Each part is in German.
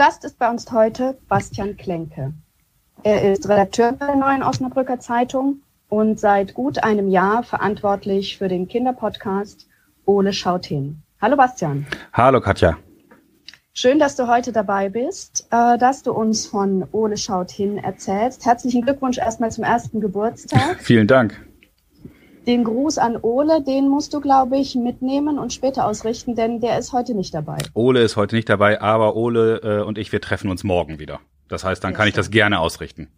Gast ist bei uns heute Bastian Klenke. Er ist Redakteur der Neuen Osnabrücker Zeitung und seit gut einem Jahr verantwortlich für den Kinderpodcast Ole schaut hin. Hallo Bastian. Hallo Katja. Schön, dass du heute dabei bist, äh, dass du uns von Ole schaut hin erzählst. Herzlichen Glückwunsch erstmal zum ersten Geburtstag. Vielen Dank. Den Gruß an Ole, den musst du, glaube ich, mitnehmen und später ausrichten, denn der ist heute nicht dabei. Ole ist heute nicht dabei, aber Ole äh, und ich, wir treffen uns morgen wieder. Das heißt, dann Sehr kann ich das gerne ausrichten.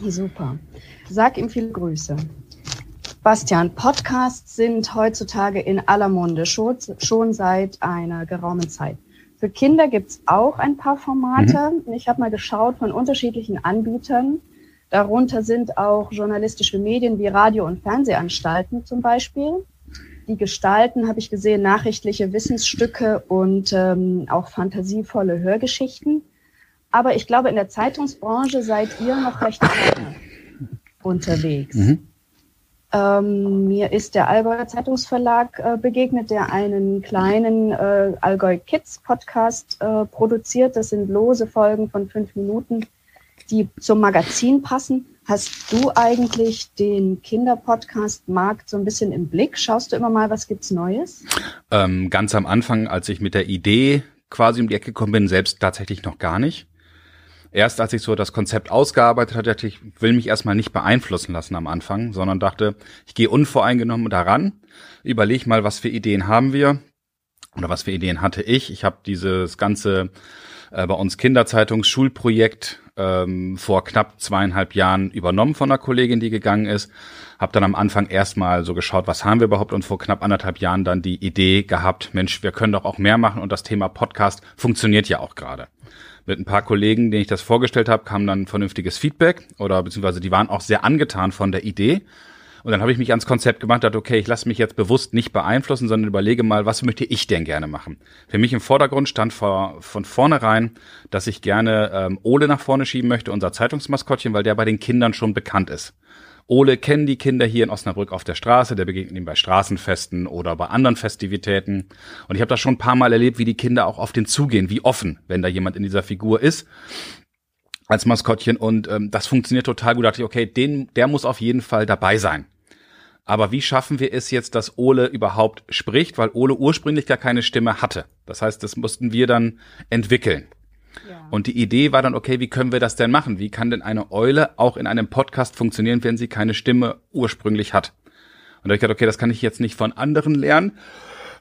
Super. Sag ihm viele Grüße. Bastian, Podcasts sind heutzutage in aller Munde, schon, schon seit einer geraumen Zeit. Für Kinder gibt's auch ein paar Formate. Mhm. Ich habe mal geschaut von unterschiedlichen Anbietern. Darunter sind auch journalistische Medien wie Radio- und Fernsehanstalten zum Beispiel. Die gestalten, habe ich gesehen, nachrichtliche Wissensstücke und ähm, auch fantasievolle Hörgeschichten. Aber ich glaube, in der Zeitungsbranche seid ihr noch recht unterwegs. Mhm. Ähm, mir ist der Allgäuer Zeitungsverlag äh, begegnet, der einen kleinen äh, Allgäu Kids Podcast äh, produziert. Das sind lose Folgen von fünf Minuten, die zum Magazin passen. Hast du eigentlich den Kinderpodcast-Markt so ein bisschen im Blick? Schaust du immer mal, was gibt's Neues? Ähm, ganz am Anfang, als ich mit der Idee quasi um die Ecke gekommen bin, selbst tatsächlich noch gar nicht erst als ich so das Konzept ausgearbeitet hatte, dachte ich, will mich erstmal nicht beeinflussen lassen am Anfang, sondern dachte, ich gehe unvoreingenommen daran, überlege mal, was für Ideen haben wir oder was für Ideen hatte ich. Ich habe dieses ganze äh, bei uns Kinderzeitungsschulprojekt ähm, vor knapp zweieinhalb Jahren übernommen von einer Kollegin, die gegangen ist. Habe dann am Anfang erstmal so geschaut, was haben wir überhaupt und vor knapp anderthalb Jahren dann die Idee gehabt, Mensch, wir können doch auch mehr machen und das Thema Podcast funktioniert ja auch gerade mit ein paar Kollegen, denen ich das vorgestellt habe, kam dann vernünftiges Feedback oder beziehungsweise die waren auch sehr angetan von der Idee. Und dann habe ich mich ans Konzept gemacht, dachte, okay, ich lasse mich jetzt bewusst nicht beeinflussen, sondern überlege mal, was möchte ich denn gerne machen? Für mich im Vordergrund stand vor, von vornherein, dass ich gerne ähm, Ole nach vorne schieben möchte, unser Zeitungsmaskottchen, weil der bei den Kindern schon bekannt ist. Ole kennen die Kinder hier in Osnabrück auf der Straße, der begegnet ihm bei Straßenfesten oder bei anderen Festivitäten. Und ich habe das schon ein paar Mal erlebt, wie die Kinder auch auf den zugehen, wie offen, wenn da jemand in dieser Figur ist als Maskottchen. Und ähm, das funktioniert total gut. Da dachte ich, okay, den, der muss auf jeden Fall dabei sein. Aber wie schaffen wir es jetzt, dass Ole überhaupt spricht, weil Ole ursprünglich gar keine Stimme hatte. Das heißt, das mussten wir dann entwickeln. Und die Idee war dann, okay, wie können wir das denn machen? Wie kann denn eine Eule auch in einem Podcast funktionieren, wenn sie keine Stimme ursprünglich hat? Und da habe ich gedacht, okay, das kann ich jetzt nicht von anderen lernen,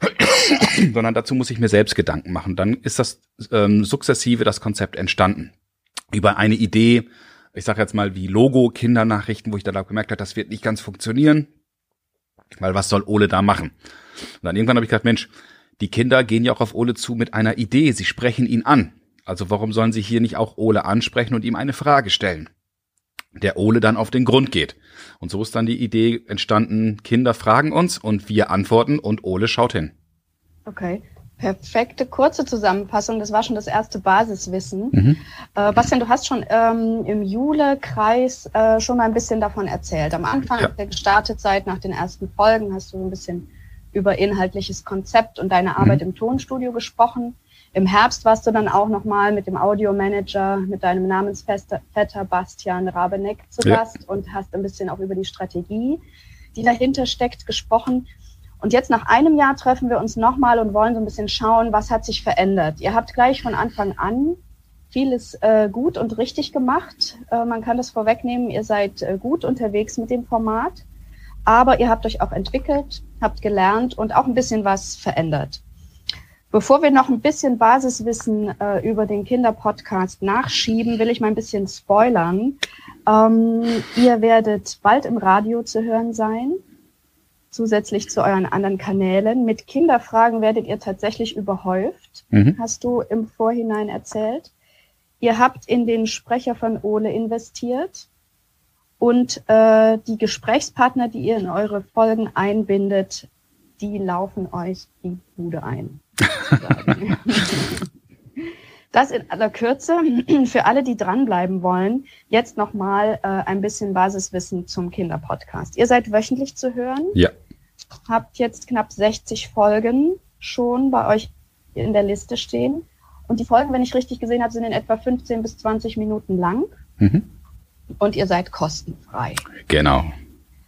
sondern dazu muss ich mir selbst Gedanken machen. Dann ist das ähm, sukzessive das Konzept entstanden. Über eine Idee, ich sage jetzt mal wie Logo, Kindernachrichten, wo ich dann auch gemerkt habe, das wird nicht ganz funktionieren, weil was soll Ole da machen? Und dann irgendwann habe ich gedacht, Mensch, die Kinder gehen ja auch auf Ole zu mit einer Idee, sie sprechen ihn an. Also warum sollen Sie hier nicht auch Ole ansprechen und ihm eine Frage stellen? Der Ole dann auf den Grund geht. Und so ist dann die Idee entstanden, Kinder fragen uns und wir antworten und Ole schaut hin. Okay. Perfekte kurze Zusammenfassung. Das war schon das erste Basiswissen. Mhm. Äh, Bastian, du hast schon ähm, im Jule-Kreis äh, schon mal ein bisschen davon erzählt. Am Anfang ja. der Gestartezeit, nach den ersten Folgen, hast du ein bisschen über inhaltliches Konzept und deine Arbeit mhm. im Tonstudio gesprochen. Im Herbst warst du dann auch nochmal mit dem Audiomanager, mit deinem Namensvetter Bastian Rabeneck zu ja. Gast und hast ein bisschen auch über die Strategie, die dahinter steckt, gesprochen. Und jetzt nach einem Jahr treffen wir uns nochmal und wollen so ein bisschen schauen, was hat sich verändert. Ihr habt gleich von Anfang an vieles äh, gut und richtig gemacht. Äh, man kann das vorwegnehmen, ihr seid äh, gut unterwegs mit dem Format, aber ihr habt euch auch entwickelt, habt gelernt und auch ein bisschen was verändert. Bevor wir noch ein bisschen Basiswissen äh, über den Kinderpodcast nachschieben, will ich mal ein bisschen spoilern. Ähm, ihr werdet bald im Radio zu hören sein, zusätzlich zu euren anderen Kanälen. Mit Kinderfragen werdet ihr tatsächlich überhäuft, mhm. hast du im Vorhinein erzählt. Ihr habt in den Sprecher von Ole investiert und äh, die Gesprächspartner, die ihr in eure Folgen einbindet, die laufen euch die Bude ein. Das in aller Kürze für alle, die dranbleiben wollen. Jetzt nochmal äh, ein bisschen Basiswissen zum Kinderpodcast. Ihr seid wöchentlich zu hören. Ja. Habt jetzt knapp 60 Folgen schon bei euch in der Liste stehen. Und die Folgen, wenn ich richtig gesehen habe, sind in etwa 15 bis 20 Minuten lang. Mhm. Und ihr seid kostenfrei. Genau.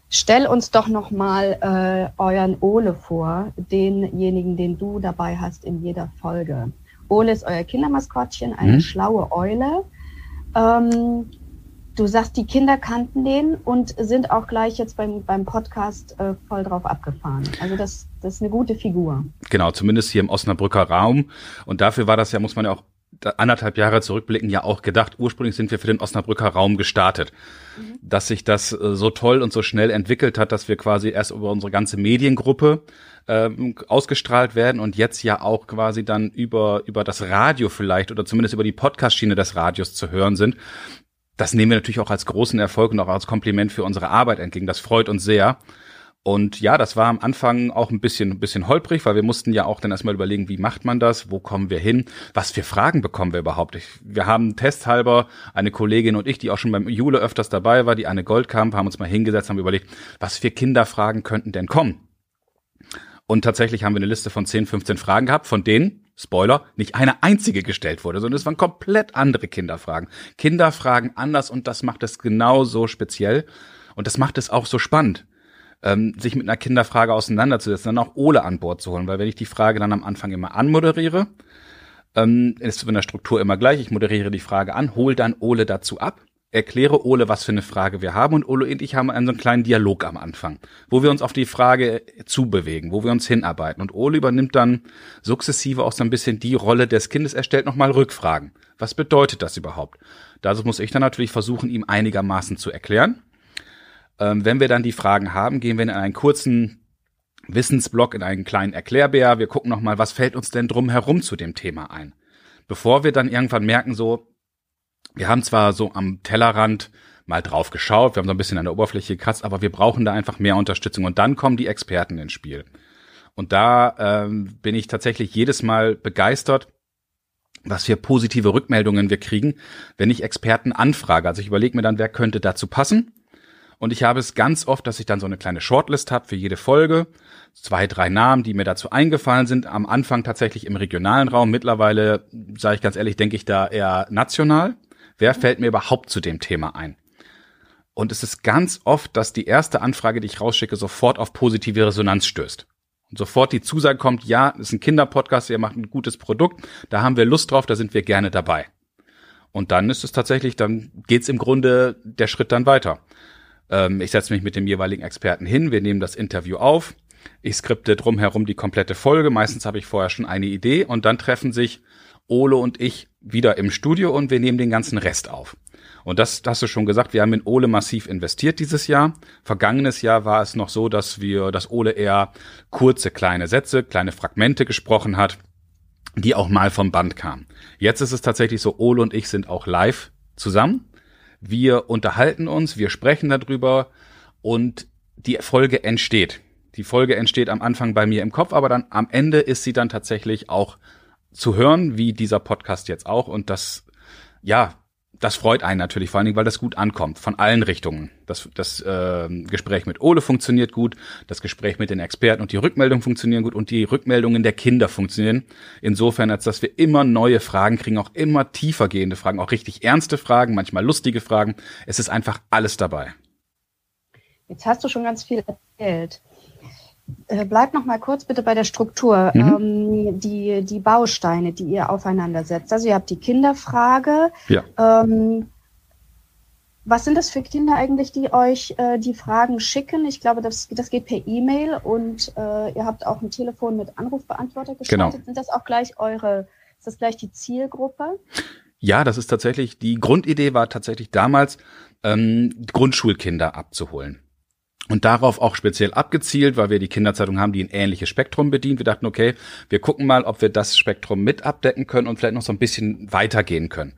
Stell uns doch nochmal äh, euren Ole vor, denjenigen, den du dabei hast in jeder Folge. Ole ist euer Kindermaskottchen, eine mhm. schlaue Eule. Ähm, du sagst, die Kinder kannten den und sind auch gleich jetzt beim, beim Podcast äh, voll drauf abgefahren. Also das, das ist eine gute Figur. Genau, zumindest hier im Osnabrücker Raum. Und dafür war das ja, muss man ja auch anderthalb Jahre zurückblicken, ja auch gedacht. Ursprünglich sind wir für den Osnabrücker Raum gestartet. Mhm. Dass sich das äh, so toll und so schnell entwickelt hat, dass wir quasi erst über unsere ganze Mediengruppe ähm, ausgestrahlt werden und jetzt ja auch quasi dann über, über das Radio vielleicht oder zumindest über die Podcast-Schiene des Radios zu hören sind. Das nehmen wir natürlich auch als großen Erfolg und auch als Kompliment für unsere Arbeit entgegen. Das freut uns sehr. Und ja, das war am Anfang auch ein bisschen, ein bisschen holprig, weil wir mussten ja auch dann erstmal überlegen, wie macht man das, wo kommen wir hin, was für Fragen bekommen wir überhaupt. Ich, wir haben testhalber eine Kollegin und ich, die auch schon beim Jule öfters dabei war, die Anne Goldkamp, haben uns mal hingesetzt, haben überlegt, was für Kinderfragen könnten denn kommen. Und tatsächlich haben wir eine Liste von 10, 15 Fragen gehabt, von denen, Spoiler, nicht eine einzige gestellt wurde, sondern es waren komplett andere Kinderfragen. Kinderfragen anders und das macht es genau so speziell. Und das macht es auch so spannend ähm, sich mit einer Kinderfrage auseinanderzusetzen, dann auch Ole an Bord zu holen. Weil wenn ich die Frage dann am Anfang immer anmoderiere, ähm, ist in der Struktur immer gleich. Ich moderiere die Frage an, hole dann Ole dazu ab, erkläre Ole, was für eine Frage wir haben und Ole und ich haben einen so einen kleinen Dialog am Anfang, wo wir uns auf die Frage zubewegen, wo wir uns hinarbeiten. Und Ole übernimmt dann sukzessive auch so ein bisschen die Rolle des Kindes, er stellt nochmal Rückfragen. Was bedeutet das überhaupt? Dazu muss ich dann natürlich versuchen, ihm einigermaßen zu erklären. Ähm, wenn wir dann die Fragen haben, gehen wir in einen kurzen Wissensblock, in einen kleinen Erklärbär. Wir gucken nochmal, was fällt uns denn drum herum zu dem Thema ein. Bevor wir dann irgendwann merken, so, wir haben zwar so am Tellerrand mal drauf geschaut, wir haben so ein bisschen an der Oberfläche gekratzt, aber wir brauchen da einfach mehr Unterstützung. Und dann kommen die Experten ins Spiel. Und da ähm, bin ich tatsächlich jedes Mal begeistert, was für positive Rückmeldungen wir kriegen, wenn ich Experten anfrage. Also ich überlege mir dann, wer könnte dazu passen und ich habe es ganz oft, dass ich dann so eine kleine Shortlist habe für jede Folge. Zwei, drei Namen, die mir dazu eingefallen sind. Am Anfang tatsächlich im regionalen Raum. Mittlerweile, sage ich ganz ehrlich, denke ich da eher national. Wer fällt mir überhaupt zu dem Thema ein? Und es ist ganz oft, dass die erste Anfrage, die ich rausschicke, sofort auf positive Resonanz stößt. Und sofort die Zusage kommt, ja, ist ein Kinderpodcast, ihr macht ein gutes Produkt, da haben wir Lust drauf, da sind wir gerne dabei. Und dann ist es tatsächlich, dann geht's im Grunde der Schritt dann weiter. Ähm, ich setze mich mit dem jeweiligen Experten hin, wir nehmen das Interview auf, ich skripte drumherum die komplette Folge, meistens habe ich vorher schon eine Idee und dann treffen sich Ole und ich wieder im Studio und wir nehmen den ganzen Rest auf. Und das hast du schon gesagt, wir haben in Ole massiv investiert dieses Jahr. Vergangenes Jahr war es noch so, dass wir, dass Ole eher kurze kleine Sätze, kleine Fragmente gesprochen hat, die auch mal vom Band kamen. Jetzt ist es tatsächlich so, Ole und ich sind auch live zusammen. Wir unterhalten uns, wir sprechen darüber und die Folge entsteht. Die Folge entsteht am Anfang bei mir im Kopf, aber dann am Ende ist sie dann tatsächlich auch zu hören, wie dieser Podcast jetzt auch. Und das, ja, das freut einen natürlich vor allen Dingen, weil das gut ankommt von allen Richtungen. Das, das äh, Gespräch mit Ole funktioniert gut, das Gespräch mit den Experten und die Rückmeldungen funktionieren gut und die Rückmeldungen der Kinder funktionieren. Insofern, als dass wir immer neue Fragen kriegen, auch immer tiefer gehende Fragen, auch richtig ernste Fragen, manchmal lustige Fragen. Es ist einfach alles dabei. Jetzt hast du schon ganz viel erzählt. Äh, bleib noch mal kurz bitte bei der Struktur. Mhm. Ähm, die, die Bausteine, die ihr aufeinander setzt. Also ihr habt die Kinderfrage. Ja. Ähm, was sind das für Kinder eigentlich, die euch äh, die Fragen schicken? Ich glaube, das, das geht per E-Mail und äh, ihr habt auch ein Telefon mit Anrufbeantworter gestaltet. Genau. Sind das auch gleich eure, ist das gleich die Zielgruppe? Ja, das ist tatsächlich, die Grundidee war tatsächlich damals, ähm, Grundschulkinder abzuholen. Und darauf auch speziell abgezielt, weil wir die Kinderzeitung haben, die ein ähnliches Spektrum bedient. Wir dachten, okay, wir gucken mal, ob wir das Spektrum mit abdecken können und vielleicht noch so ein bisschen weitergehen können.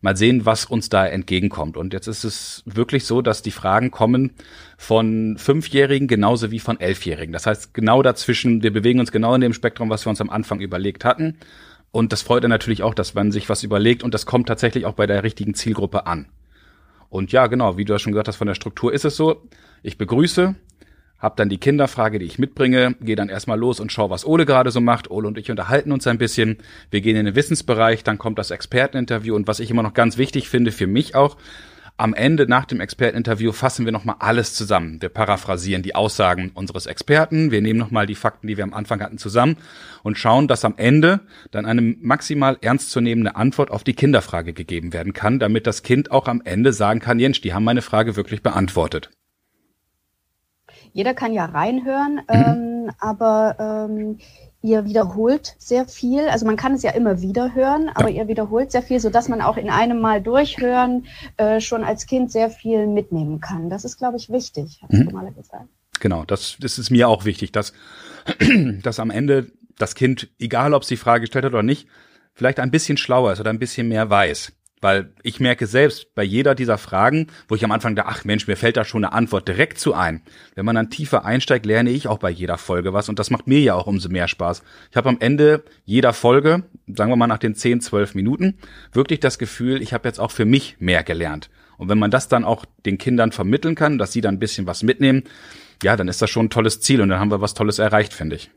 Mal sehen, was uns da entgegenkommt. Und jetzt ist es wirklich so, dass die Fragen kommen von Fünfjährigen genauso wie von Elfjährigen. Das heißt, genau dazwischen, wir bewegen uns genau in dem Spektrum, was wir uns am Anfang überlegt hatten. Und das freut dann natürlich auch, dass man sich was überlegt und das kommt tatsächlich auch bei der richtigen Zielgruppe an. Und ja, genau, wie du ja schon gesagt hast, von der Struktur ist es so. Ich begrüße, hab dann die Kinderfrage, die ich mitbringe, gehe dann erstmal los und schau, was Ole gerade so macht. Ole und ich unterhalten uns ein bisschen. Wir gehen in den Wissensbereich, dann kommt das Experteninterview und was ich immer noch ganz wichtig finde für mich auch, am Ende nach dem Experteninterview fassen wir nochmal alles zusammen. Wir paraphrasieren die Aussagen unseres Experten, wir nehmen nochmal die Fakten, die wir am Anfang hatten, zusammen und schauen, dass am Ende dann eine maximal ernstzunehmende Antwort auf die Kinderfrage gegeben werden kann, damit das Kind auch am Ende sagen kann, Jens, die haben meine Frage wirklich beantwortet. Jeder kann ja reinhören, mhm. ähm, aber ähm, ihr wiederholt sehr viel. Also man kann es ja immer wieder hören, aber ja. ihr wiederholt sehr viel, so dass man auch in einem Mal durchhören äh, schon als Kind sehr viel mitnehmen kann. Das ist, glaube ich, wichtig, hast mhm. du mal gesagt. Genau, das, das ist mir auch wichtig, dass, dass am Ende das Kind, egal ob es die Frage gestellt hat oder nicht, vielleicht ein bisschen schlauer ist oder ein bisschen mehr weiß. Weil ich merke selbst bei jeder dieser Fragen, wo ich am Anfang dachte, ach Mensch, mir fällt da schon eine Antwort direkt zu ein. Wenn man dann tiefer einsteigt, lerne ich auch bei jeder Folge was und das macht mir ja auch umso mehr Spaß. Ich habe am Ende jeder Folge, sagen wir mal nach den 10, 12 Minuten, wirklich das Gefühl, ich habe jetzt auch für mich mehr gelernt. Und wenn man das dann auch den Kindern vermitteln kann, dass sie dann ein bisschen was mitnehmen, ja, dann ist das schon ein tolles Ziel und dann haben wir was Tolles erreicht, finde ich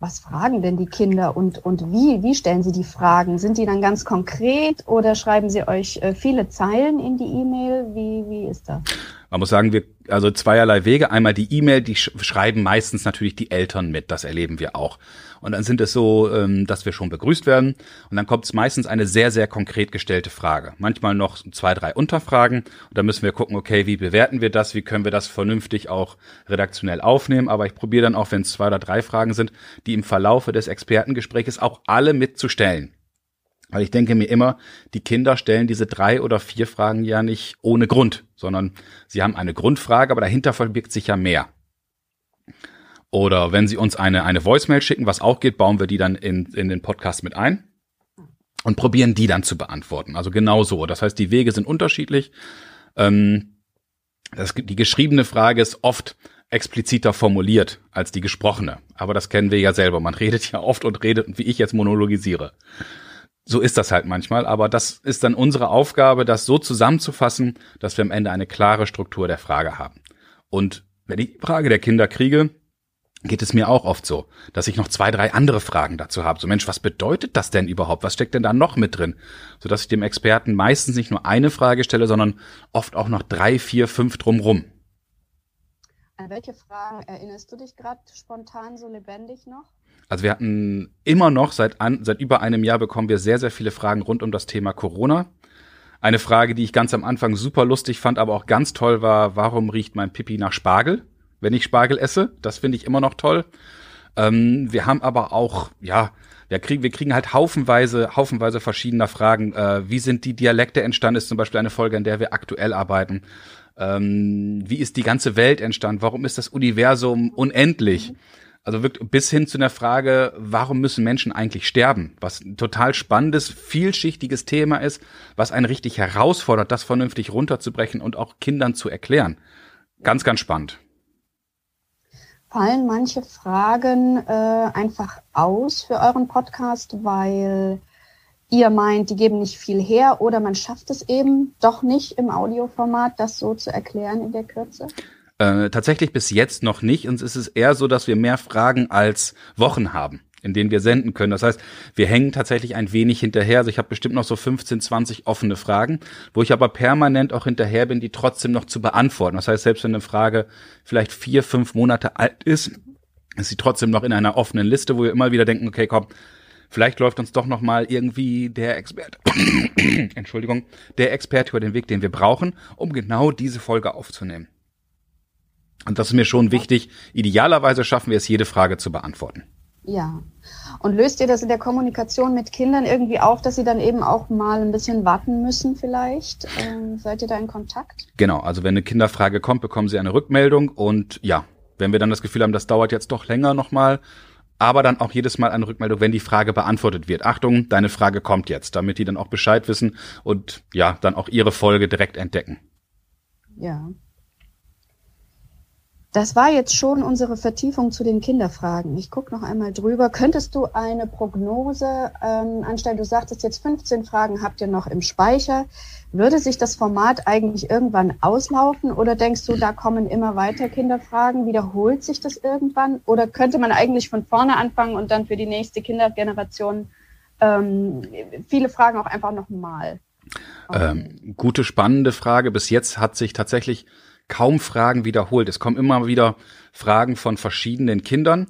was fragen denn die Kinder und, und wie, wie stellen sie die Fragen? Sind die dann ganz konkret oder schreiben sie euch äh, viele Zeilen in die E-Mail? Wie, wie ist das? Man muss sagen, wir, also zweierlei Wege. Einmal die E-Mail, die schreiben meistens natürlich die Eltern mit. Das erleben wir auch. Und dann sind es so, ähm, dass wir schon begrüßt werden. Und dann kommt es meistens eine sehr, sehr konkret gestellte Frage. Manchmal noch zwei, drei Unterfragen. Und dann müssen wir gucken, okay, wie bewerten wir das? Wie können wir das vernünftig auch redaktionell aufnehmen? Aber ich probiere dann auch, wenn es zwei oder drei Fragen sind, die im Verlaufe des Expertengespräches auch alle mitzustellen. Weil ich denke mir immer, die Kinder stellen diese drei oder vier Fragen ja nicht ohne Grund, sondern sie haben eine Grundfrage, aber dahinter verbirgt sich ja mehr. Oder wenn sie uns eine, eine Voicemail schicken, was auch geht, bauen wir die dann in, in den Podcast mit ein und probieren die dann zu beantworten. Also genau so. Das heißt, die Wege sind unterschiedlich. Ähm, das, die geschriebene Frage ist oft expliziter formuliert als die gesprochene. Aber das kennen wir ja selber. Man redet ja oft und redet, wie ich jetzt monologisiere so ist das halt manchmal, aber das ist dann unsere Aufgabe, das so zusammenzufassen, dass wir am Ende eine klare Struktur der Frage haben. Und wenn ich die Frage der Kinder kriege, geht es mir auch oft so, dass ich noch zwei, drei andere Fragen dazu habe. So Mensch, was bedeutet das denn überhaupt? Was steckt denn da noch mit drin? So dass ich dem Experten meistens nicht nur eine Frage stelle, sondern oft auch noch drei, vier, fünf drumrum. An welche Fragen erinnerst du dich gerade spontan so lebendig noch? Also wir hatten immer noch, seit, an, seit über einem Jahr bekommen wir sehr, sehr viele Fragen rund um das Thema Corona. Eine Frage, die ich ganz am Anfang super lustig fand, aber auch ganz toll war, warum riecht mein Pipi nach Spargel, wenn ich Spargel esse? Das finde ich immer noch toll. Ähm, wir haben aber auch, ja, wir kriegen, wir kriegen halt haufenweise, haufenweise verschiedener Fragen. Äh, wie sind die Dialekte entstanden? Ist zum Beispiel eine Folge, an der wir aktuell arbeiten. Ähm, wie ist die ganze Welt entstanden? Warum ist das Universum unendlich? Also wirklich bis hin zu der Frage, warum müssen Menschen eigentlich sterben? Was ein total spannendes, vielschichtiges Thema ist, was einen richtig herausfordert, das vernünftig runterzubrechen und auch Kindern zu erklären. Ganz, ganz spannend. Fallen manche Fragen äh, einfach aus für euren Podcast, weil ihr meint, die geben nicht viel her oder man schafft es eben doch nicht im Audioformat, das so zu erklären in der Kürze? Äh, tatsächlich bis jetzt noch nicht. Uns ist es eher so, dass wir mehr Fragen als Wochen haben in denen wir senden können. Das heißt, wir hängen tatsächlich ein wenig hinterher. Also ich habe bestimmt noch so 15, 20 offene Fragen, wo ich aber permanent auch hinterher bin, die trotzdem noch zu beantworten. Das heißt, selbst wenn eine Frage vielleicht vier, fünf Monate alt ist, ist sie trotzdem noch in einer offenen Liste, wo wir immer wieder denken, okay, komm, vielleicht läuft uns doch noch mal irgendwie der Experte, Entschuldigung, der Experte über den Weg, den wir brauchen, um genau diese Folge aufzunehmen. Und das ist mir schon wichtig. Idealerweise schaffen wir es, jede Frage zu beantworten. Ja. Und löst ihr das in der Kommunikation mit Kindern irgendwie auf, dass sie dann eben auch mal ein bisschen warten müssen vielleicht? Ähm, seid ihr da in Kontakt? Genau, also wenn eine Kinderfrage kommt, bekommen sie eine Rückmeldung und ja, wenn wir dann das Gefühl haben, das dauert jetzt doch länger nochmal, aber dann auch jedes Mal eine Rückmeldung, wenn die Frage beantwortet wird. Achtung, deine Frage kommt jetzt, damit die dann auch Bescheid wissen und ja, dann auch ihre Folge direkt entdecken. Ja. Das war jetzt schon unsere Vertiefung zu den Kinderfragen. Ich gucke noch einmal drüber. Könntest du eine Prognose ähm, anstellen? Du sagtest jetzt 15 Fragen habt ihr noch im Speicher. Würde sich das Format eigentlich irgendwann auslaufen oder denkst du, da kommen immer weiter Kinderfragen? Wiederholt sich das irgendwann? Oder könnte man eigentlich von vorne anfangen und dann für die nächste Kindergeneration ähm, viele Fragen auch einfach nochmal? Ähm, gute, spannende Frage. Bis jetzt hat sich tatsächlich kaum Fragen wiederholt. Es kommen immer wieder Fragen von verschiedenen Kindern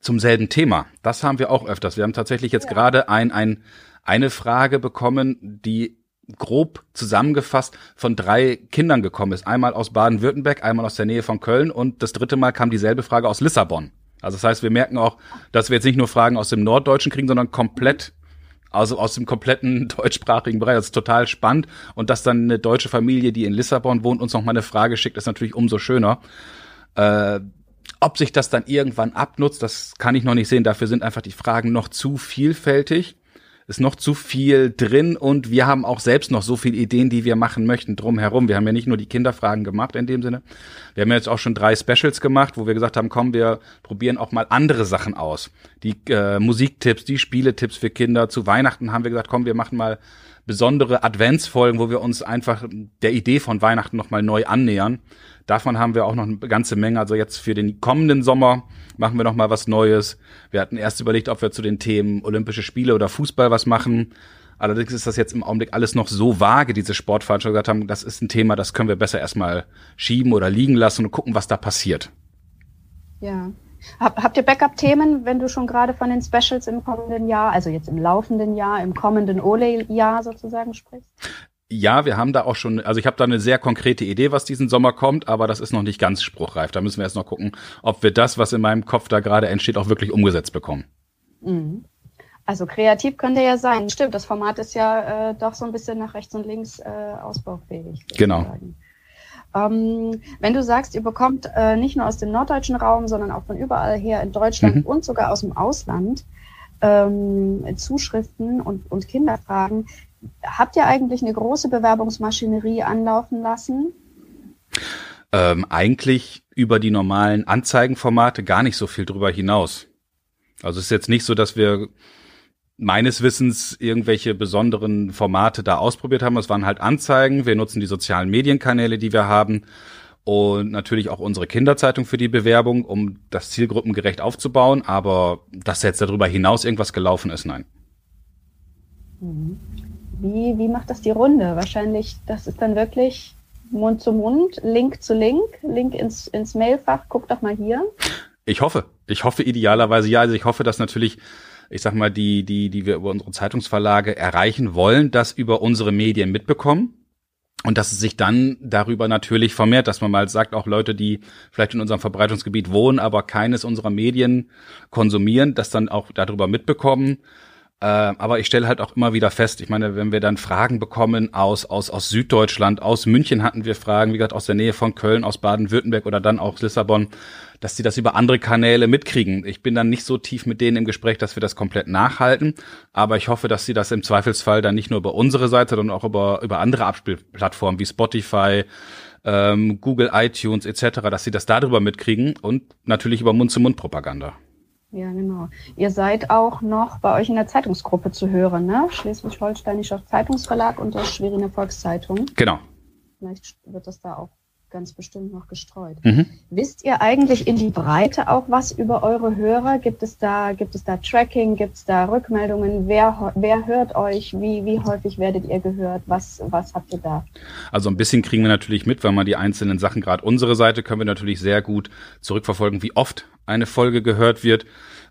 zum selben Thema. Das haben wir auch öfters. Wir haben tatsächlich jetzt ja. gerade ein, ein, eine Frage bekommen, die grob zusammengefasst von drei Kindern gekommen ist. Einmal aus Baden-Württemberg, einmal aus der Nähe von Köln und das dritte Mal kam dieselbe Frage aus Lissabon. Also das heißt, wir merken auch, dass wir jetzt nicht nur Fragen aus dem Norddeutschen kriegen, sondern komplett also aus dem kompletten deutschsprachigen Bereich. Das ist total spannend. Und dass dann eine deutsche Familie, die in Lissabon wohnt, uns noch mal eine Frage schickt, ist natürlich umso schöner. Äh, ob sich das dann irgendwann abnutzt, das kann ich noch nicht sehen. Dafür sind einfach die Fragen noch zu vielfältig ist noch zu viel drin und wir haben auch selbst noch so viele Ideen, die wir machen möchten drumherum. Wir haben ja nicht nur die Kinderfragen gemacht in dem Sinne. Wir haben ja jetzt auch schon drei Specials gemacht, wo wir gesagt haben, komm, wir probieren auch mal andere Sachen aus. Die äh, Musiktipps, die Spieletipps für Kinder. Zu Weihnachten haben wir gesagt, komm, wir machen mal besondere Adventsfolgen, wo wir uns einfach der Idee von Weihnachten nochmal neu annähern. Davon haben wir auch noch eine ganze Menge. Also jetzt für den kommenden Sommer machen wir noch mal was Neues. Wir hatten erst überlegt, ob wir zu den Themen Olympische Spiele oder Fußball was machen. Allerdings ist das jetzt im Augenblick alles noch so vage, diese Sportveranstaltung, gesagt haben, das ist ein Thema, das können wir besser erstmal schieben oder liegen lassen und gucken, was da passiert. Ja. Hab, habt ihr Backup-Themen, wenn du schon gerade von den Specials im kommenden Jahr, also jetzt im laufenden Jahr, im kommenden Ole-Jahr sozusagen sprichst? Ja, wir haben da auch schon, also ich habe da eine sehr konkrete Idee, was diesen Sommer kommt, aber das ist noch nicht ganz spruchreif. Da müssen wir erst noch gucken, ob wir das, was in meinem Kopf da gerade entsteht, auch wirklich umgesetzt bekommen. Mhm. Also kreativ könnte ja sein. Stimmt, das Format ist ja äh, doch so ein bisschen nach rechts und links äh, ausbaufähig. Genau. Ähm, wenn du sagst, ihr bekommt äh, nicht nur aus dem norddeutschen Raum, sondern auch von überall her in Deutschland mhm. und sogar aus dem Ausland ähm, Zuschriften und, und Kinderfragen, habt ihr eigentlich eine große Bewerbungsmaschinerie anlaufen lassen? Ähm, eigentlich über die normalen Anzeigenformate gar nicht so viel drüber hinaus. Also es ist jetzt nicht so, dass wir meines Wissens irgendwelche besonderen Formate da ausprobiert haben. Es waren halt Anzeigen. Wir nutzen die sozialen Medienkanäle, die wir haben und natürlich auch unsere Kinderzeitung für die Bewerbung, um das zielgruppengerecht aufzubauen. Aber dass jetzt darüber hinaus irgendwas gelaufen ist, nein. Mhm. Wie, wie macht das die Runde? Wahrscheinlich, das ist dann wirklich Mund zu Mund, Link zu Link, Link ins, ins Mailfach, guck doch mal hier. Ich hoffe. Ich hoffe idealerweise ja. Also ich hoffe, dass natürlich, ich sag mal, die, die, die wir über unsere Zeitungsverlage erreichen wollen, das über unsere Medien mitbekommen. Und dass es sich dann darüber natürlich vermehrt, dass man mal sagt, auch Leute, die vielleicht in unserem Verbreitungsgebiet wohnen, aber keines unserer Medien konsumieren, das dann auch darüber mitbekommen äh, aber ich stelle halt auch immer wieder fest, ich meine, wenn wir dann Fragen bekommen aus, aus, aus Süddeutschland, aus München hatten wir Fragen, wie gesagt, aus der Nähe von Köln, aus Baden-Württemberg oder dann auch Lissabon, dass sie das über andere Kanäle mitkriegen. Ich bin dann nicht so tief mit denen im Gespräch, dass wir das komplett nachhalten, aber ich hoffe, dass sie das im Zweifelsfall dann nicht nur über unsere Seite, sondern auch über, über andere Abspielplattformen wie Spotify, ähm, Google, iTunes etc., dass sie das darüber mitkriegen und natürlich über Mund-zu-Mund-Propaganda. Ja, genau. Ihr seid auch noch bei euch in der Zeitungsgruppe zu hören, ne? Schleswig-Holsteinischer Zeitungsverlag und der Schweriner Volkszeitung. Genau. Vielleicht wird das da auch ganz bestimmt noch gestreut. Mhm. Wisst ihr eigentlich in die Breite auch was über eure Hörer? Gibt es da, gibt es da Tracking? Gibt es da Rückmeldungen? Wer, wer hört euch? Wie, wie häufig werdet ihr gehört? Was, was habt ihr da? Also ein bisschen kriegen wir natürlich mit, weil man die einzelnen Sachen, gerade unsere Seite, können wir natürlich sehr gut zurückverfolgen, wie oft eine Folge gehört wird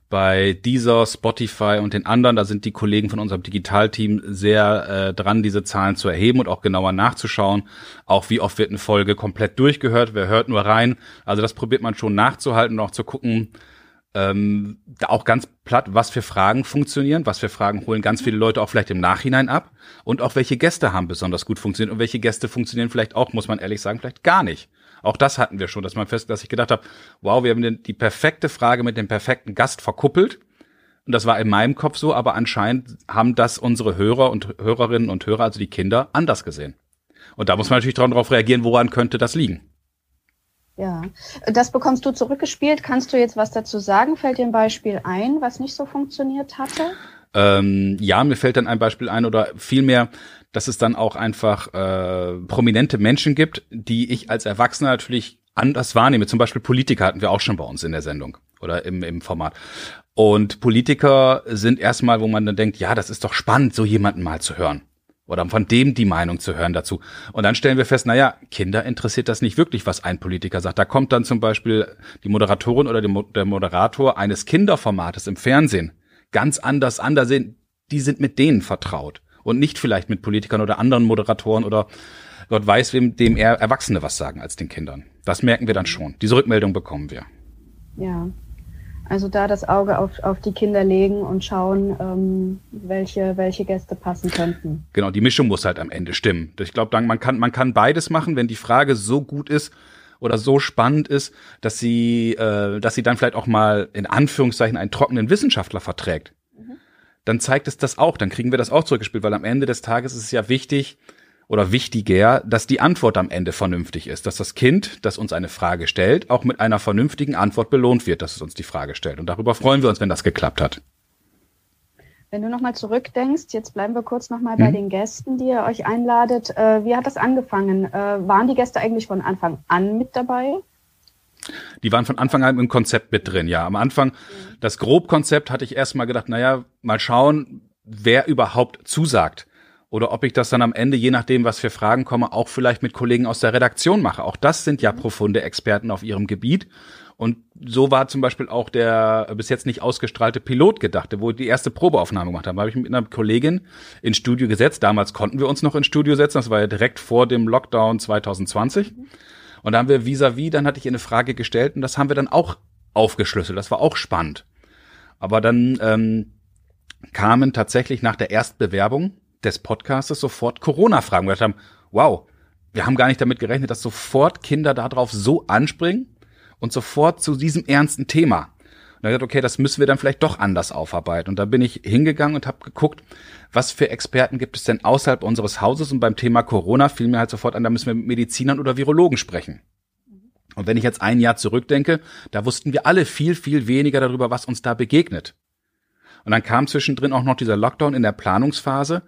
bei dieser, Spotify und den anderen, da sind die Kollegen von unserem Digitalteam sehr äh, dran, diese Zahlen zu erheben und auch genauer nachzuschauen. Auch wie oft wird eine Folge komplett durchgehört, wer hört nur rein. Also das probiert man schon nachzuhalten und auch zu gucken, ähm, da auch ganz platt, was für Fragen funktionieren, was für Fragen holen ganz viele Leute auch vielleicht im Nachhinein ab und auch welche Gäste haben besonders gut funktioniert und welche Gäste funktionieren vielleicht auch, muss man ehrlich sagen, vielleicht gar nicht. Auch das hatten wir schon, dass man fest, dass ich gedacht habe, wow, wir haben die perfekte Frage mit dem perfekten Gast verkuppelt. Und das war in meinem Kopf so, aber anscheinend haben das unsere Hörer und Hörerinnen und Hörer, also die Kinder, anders gesehen. Und da muss man natürlich darauf reagieren, woran könnte das liegen. Ja, das bekommst du zurückgespielt. Kannst du jetzt was dazu sagen? Fällt dir ein Beispiel ein, was nicht so funktioniert hatte? Ähm, ja, mir fällt dann ein Beispiel ein oder vielmehr, dass es dann auch einfach äh, prominente Menschen gibt, die ich als Erwachsener natürlich anders wahrnehme. Zum Beispiel Politiker hatten wir auch schon bei uns in der Sendung oder im, im Format. Und Politiker sind erstmal, wo man dann denkt, ja, das ist doch spannend, so jemanden mal zu hören oder von dem die Meinung zu hören dazu. Und dann stellen wir fest, naja, Kinder interessiert das nicht wirklich, was ein Politiker sagt. Da kommt dann zum Beispiel die Moderatorin oder der Moderator eines Kinderformates im Fernsehen ganz anders an. Da sind, die sind mit denen vertraut und nicht vielleicht mit Politikern oder anderen Moderatoren oder Gott weiß, wem dem eher Erwachsene was sagen als den Kindern. Das merken wir dann schon. Diese Rückmeldung bekommen wir. Ja, also da das Auge auf, auf die Kinder legen und schauen, ähm, welche, welche Gäste passen könnten. Genau, die Mischung muss halt am Ende stimmen. Ich glaube, man kann, man kann beides machen, wenn die Frage so gut ist oder so spannend ist, dass sie, äh, dass sie dann vielleicht auch mal in Anführungszeichen einen trockenen Wissenschaftler verträgt. Dann zeigt es das auch, dann kriegen wir das auch zurückgespielt, weil am Ende des Tages ist es ja wichtig, oder wichtiger, dass die Antwort am Ende vernünftig ist, dass das Kind, das uns eine Frage stellt, auch mit einer vernünftigen Antwort belohnt wird, dass es uns die Frage stellt. Und darüber freuen wir uns, wenn das geklappt hat. Wenn du nochmal zurückdenkst, jetzt bleiben wir kurz nochmal bei den Gästen, die ihr euch einladet. Äh, wie hat das angefangen? Äh, waren die Gäste eigentlich von Anfang an mit dabei? Die waren von Anfang an im Konzept mit drin, ja. Am Anfang, mhm. das Grobkonzept hatte ich erstmal gedacht, naja, mal schauen, wer überhaupt zusagt oder ob ich das dann am Ende, je nachdem, was für Fragen komme, auch vielleicht mit Kollegen aus der Redaktion mache. Auch das sind ja profunde Experten auf ihrem Gebiet. Und so war zum Beispiel auch der bis jetzt nicht ausgestrahlte Pilot gedacht, wo die erste Probeaufnahme gemacht haben. Da habe ich mit einer Kollegin ins Studio gesetzt. Damals konnten wir uns noch ins Studio setzen. Das war ja direkt vor dem Lockdown 2020. Und da haben wir vis-à-vis, -vis, dann hatte ich eine Frage gestellt und das haben wir dann auch aufgeschlüsselt. Das war auch spannend. Aber dann ähm, kamen tatsächlich nach der Erstbewerbung des Podcastes sofort Corona-Fragen gedacht haben, wow, wir haben gar nicht damit gerechnet, dass sofort Kinder darauf so anspringen und sofort zu diesem ernsten Thema. Und dann gesagt, okay, das müssen wir dann vielleicht doch anders aufarbeiten. Und da bin ich hingegangen und habe geguckt, was für Experten gibt es denn außerhalb unseres Hauses? Und beim Thema Corona fiel mir halt sofort an, da müssen wir mit Medizinern oder Virologen sprechen. Und wenn ich jetzt ein Jahr zurückdenke, da wussten wir alle viel, viel weniger darüber, was uns da begegnet. Und dann kam zwischendrin auch noch dieser Lockdown in der Planungsphase,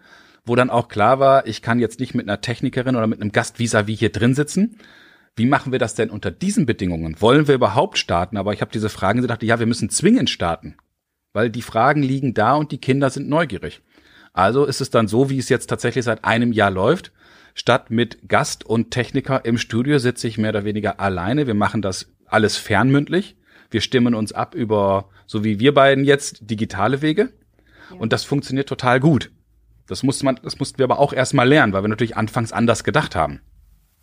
wo dann auch klar war, ich kann jetzt nicht mit einer Technikerin oder mit einem Gast vis-à-vis hier drin sitzen. Wie machen wir das denn unter diesen Bedingungen? Wollen wir überhaupt starten? Aber ich habe diese Fragen gedacht, ja, wir müssen zwingend starten, weil die Fragen liegen da und die Kinder sind neugierig. Also ist es dann so, wie es jetzt tatsächlich seit einem Jahr läuft. Statt mit Gast und Techniker im Studio sitze ich mehr oder weniger alleine. Wir machen das alles fernmündlich. Wir stimmen uns ab über, so wie wir beiden jetzt, digitale Wege. Ja. Und das funktioniert total gut. Das musste man, das mussten wir aber auch erstmal lernen, weil wir natürlich anfangs anders gedacht haben.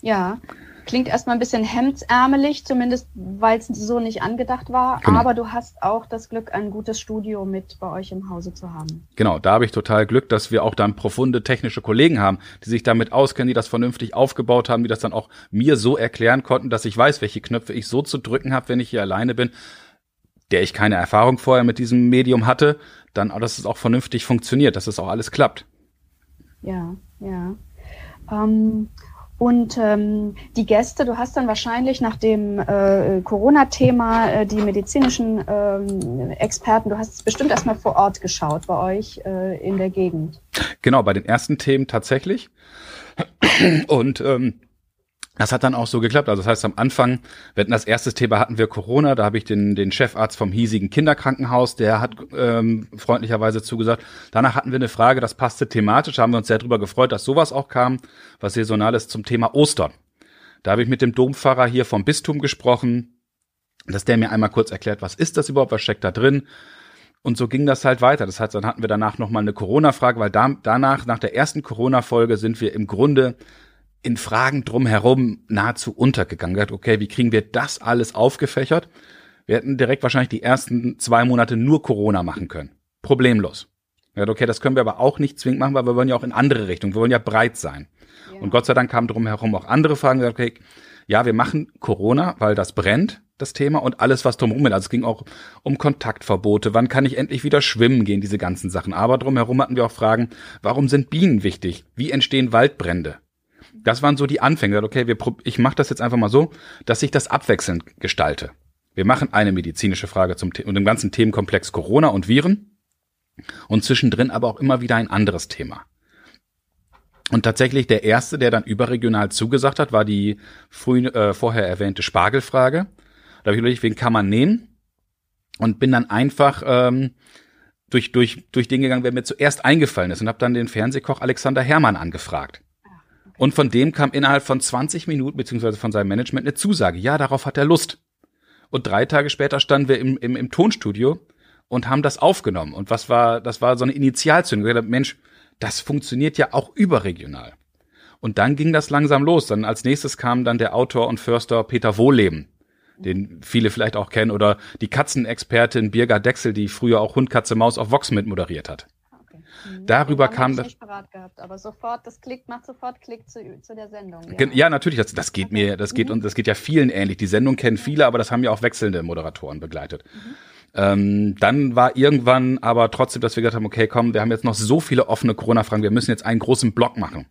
Ja, klingt erstmal ein bisschen hemdsärmelig, zumindest weil es so nicht angedacht war. Genau. Aber du hast auch das Glück, ein gutes Studio mit bei euch im Hause zu haben. Genau, da habe ich total Glück, dass wir auch dann profunde technische Kollegen haben, die sich damit auskennen, die das vernünftig aufgebaut haben, die das dann auch mir so erklären konnten, dass ich weiß, welche Knöpfe ich so zu drücken habe, wenn ich hier alleine bin, der ich keine Erfahrung vorher mit diesem Medium hatte, dann, dass es auch vernünftig funktioniert, dass es auch alles klappt. Ja, ja. Ähm, und ähm, die Gäste, du hast dann wahrscheinlich nach dem äh, Corona-Thema äh, die medizinischen ähm, Experten, du hast bestimmt erstmal vor Ort geschaut bei euch äh, in der Gegend. Genau, bei den ersten Themen tatsächlich. Und ähm, das hat dann auch so geklappt. Also das heißt, am Anfang, wir hatten das erste Thema, hatten wir Corona, da habe ich den, den Chefarzt vom hiesigen Kinderkrankenhaus, der hat ähm, freundlicherweise zugesagt. Danach hatten wir eine Frage, das passte thematisch, haben wir uns sehr drüber gefreut, dass sowas auch kam, was saisonal ist zum Thema Ostern. Da habe ich mit dem Dompfarrer hier vom Bistum gesprochen, dass der mir einmal kurz erklärt, was ist das überhaupt, was steckt da drin. Und so ging das halt weiter. Das heißt, dann hatten wir danach nochmal eine Corona-Frage, weil da, danach, nach der ersten Corona-Folge sind wir im Grunde in Fragen drumherum nahezu untergegangen. Gesagt, okay, wie kriegen wir das alles aufgefächert? Wir hätten direkt wahrscheinlich die ersten zwei Monate nur Corona machen können. Problemlos. Ja, okay, das können wir aber auch nicht zwingend machen, weil wir wollen ja auch in andere Richtungen, wir wollen ja breit sein. Ja. Und Gott sei Dank kamen drumherum auch andere Fragen, gesagt, okay, ja, wir machen Corona, weil das brennt, das Thema, und alles, was drumherum ist. Also es ging auch um Kontaktverbote, wann kann ich endlich wieder schwimmen gehen, diese ganzen Sachen. Aber drumherum hatten wir auch Fragen, warum sind Bienen wichtig? Wie entstehen Waldbrände? Das waren so die Anfänge. Okay, wir, ich mache das jetzt einfach mal so, dass ich das abwechselnd gestalte. Wir machen eine medizinische Frage zum und dem ganzen Themenkomplex Corona und Viren und zwischendrin aber auch immer wieder ein anderes Thema. Und tatsächlich der erste, der dann überregional zugesagt hat, war die früh, äh, vorher erwähnte Spargelfrage. Da habe ich überlegt, wen kann man nehmen? Und bin dann einfach ähm, durch, durch, durch den gegangen, wer mir zuerst eingefallen ist und habe dann den Fernsehkoch Alexander Herrmann angefragt. Und von dem kam innerhalb von 20 Minuten, beziehungsweise von seinem Management, eine Zusage. Ja, darauf hat er Lust. Und drei Tage später standen wir im, im, im Tonstudio und haben das aufgenommen. Und was war, das war so eine Initialzündung. Ich dachte, Mensch, das funktioniert ja auch überregional. Und dann ging das langsam los. Dann als nächstes kam dann der Autor und Förster Peter Wohleben, den viele vielleicht auch kennen, oder die Katzenexpertin Birga Dexel, die früher auch Hund, Katze, Maus auf Vox mit moderiert hat. Mhm. Darüber kam das. Nicht parat gehabt, aber sofort, das klickt, macht sofort Klick zu, zu der Sendung. Ja, ja natürlich, das, das geht okay. mir, das geht mhm. und das geht ja vielen ähnlich. Die Sendung kennen viele, aber das haben ja auch wechselnde Moderatoren begleitet. Mhm. Ähm, dann war irgendwann aber trotzdem, dass wir gesagt haben, okay, komm, wir haben jetzt noch so viele offene Corona-Fragen, wir müssen jetzt einen großen Block machen.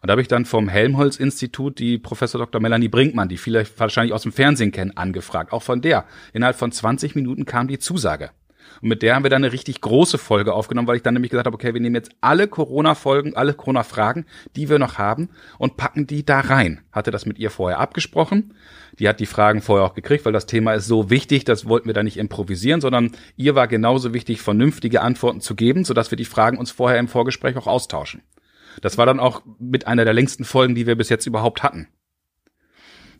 Und da habe ich dann vom Helmholtz-Institut die Professor Dr. Melanie Brinkmann, die viele wahrscheinlich aus dem Fernsehen kennen, angefragt. Auch von der. Innerhalb von 20 Minuten kam die Zusage. Und mit der haben wir dann eine richtig große Folge aufgenommen, weil ich dann nämlich gesagt habe, okay, wir nehmen jetzt alle Corona-Folgen, alle Corona-Fragen, die wir noch haben und packen die da rein. Hatte das mit ihr vorher abgesprochen. Die hat die Fragen vorher auch gekriegt, weil das Thema ist so wichtig, das wollten wir da nicht improvisieren, sondern ihr war genauso wichtig, vernünftige Antworten zu geben, sodass wir die Fragen uns vorher im Vorgespräch auch austauschen. Das war dann auch mit einer der längsten Folgen, die wir bis jetzt überhaupt hatten.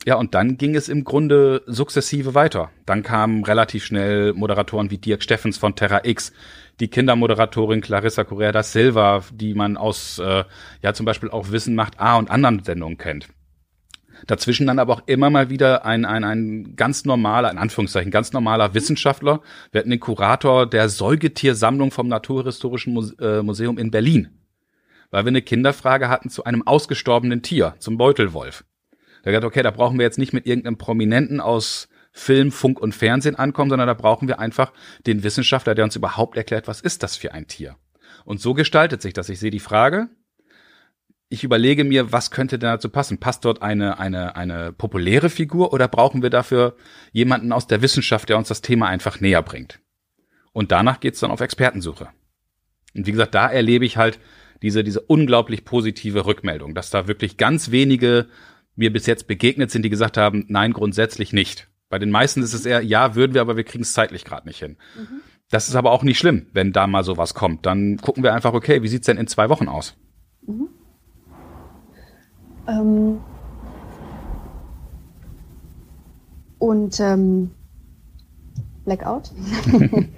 Ja, und dann ging es im Grunde sukzessive weiter. Dann kamen relativ schnell Moderatoren wie Dirk Steffens von Terra X, die Kindermoderatorin Clarissa Correa da Silva, die man aus, äh, ja, zum Beispiel auch Wissen macht A und anderen Sendungen kennt. Dazwischen dann aber auch immer mal wieder ein, ein, ein ganz normaler, in Anführungszeichen, ganz normaler Wissenschaftler. Wir hatten den Kurator der Säugetiersammlung vom Naturhistorischen äh, Museum in Berlin. Weil wir eine Kinderfrage hatten zu einem ausgestorbenen Tier, zum Beutelwolf. Da gesagt, okay, da brauchen wir jetzt nicht mit irgendeinem Prominenten aus Film, Funk und Fernsehen ankommen, sondern da brauchen wir einfach den Wissenschaftler, der uns überhaupt erklärt, was ist das für ein Tier. Und so gestaltet sich das. Ich sehe die Frage, ich überlege mir, was könnte denn dazu passen? Passt dort eine, eine, eine populäre Figur oder brauchen wir dafür jemanden aus der Wissenschaft, der uns das Thema einfach näher bringt? Und danach geht's dann auf Expertensuche. Und wie gesagt, da erlebe ich halt diese, diese unglaublich positive Rückmeldung, dass da wirklich ganz wenige mir bis jetzt begegnet sind, die gesagt haben, nein, grundsätzlich nicht. Bei den meisten ist es eher, ja, würden wir, aber wir kriegen es zeitlich gerade nicht hin. Mhm. Das ist aber auch nicht schlimm, wenn da mal sowas kommt. Dann gucken wir einfach, okay, wie sieht's denn in zwei Wochen aus? Mhm. Ähm und ähm, Blackout.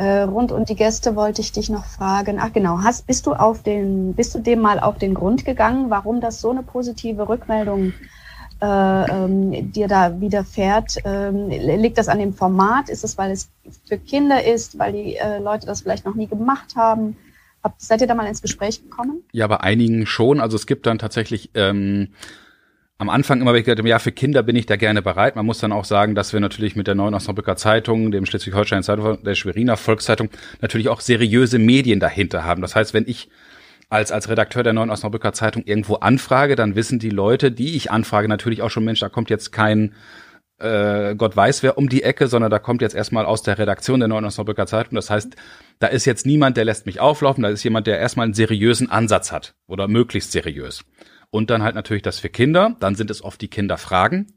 äh, rund um die Gäste wollte ich dich noch fragen. Ach genau, hast, bist du auf den, bist du dem mal auf den Grund gegangen, warum das so eine positive Rückmeldung äh, ähm, dir da widerfährt? Ähm, liegt das an dem Format? Ist es, weil es für Kinder ist, weil die äh, Leute das vielleicht noch nie gemacht haben? Habt, seid ihr da mal ins Gespräch gekommen? Ja, bei einigen schon. Also es gibt dann tatsächlich ähm, am Anfang immer, habe, ja, für Kinder bin ich da gerne bereit. Man muss dann auch sagen, dass wir natürlich mit der Neuen Osnabrücker Zeitung, dem Schleswig-Holstein Zeitung, der Schweriner Volkszeitung natürlich auch seriöse Medien dahinter haben. Das heißt, wenn ich als, als Redakteur der Neuen Osnabrücker Zeitung irgendwo anfrage, dann wissen die Leute, die ich anfrage, natürlich auch schon, Mensch, da kommt jetzt kein äh, Gott weiß wer um die Ecke, sondern da kommt jetzt erstmal aus der Redaktion der Neuen Osnabrücker Zeitung. Das heißt, da ist jetzt niemand, der lässt mich auflaufen, da ist jemand, der erstmal einen seriösen Ansatz hat oder möglichst seriös. Und dann halt natürlich das für Kinder. Dann sind es oft die Kinderfragen.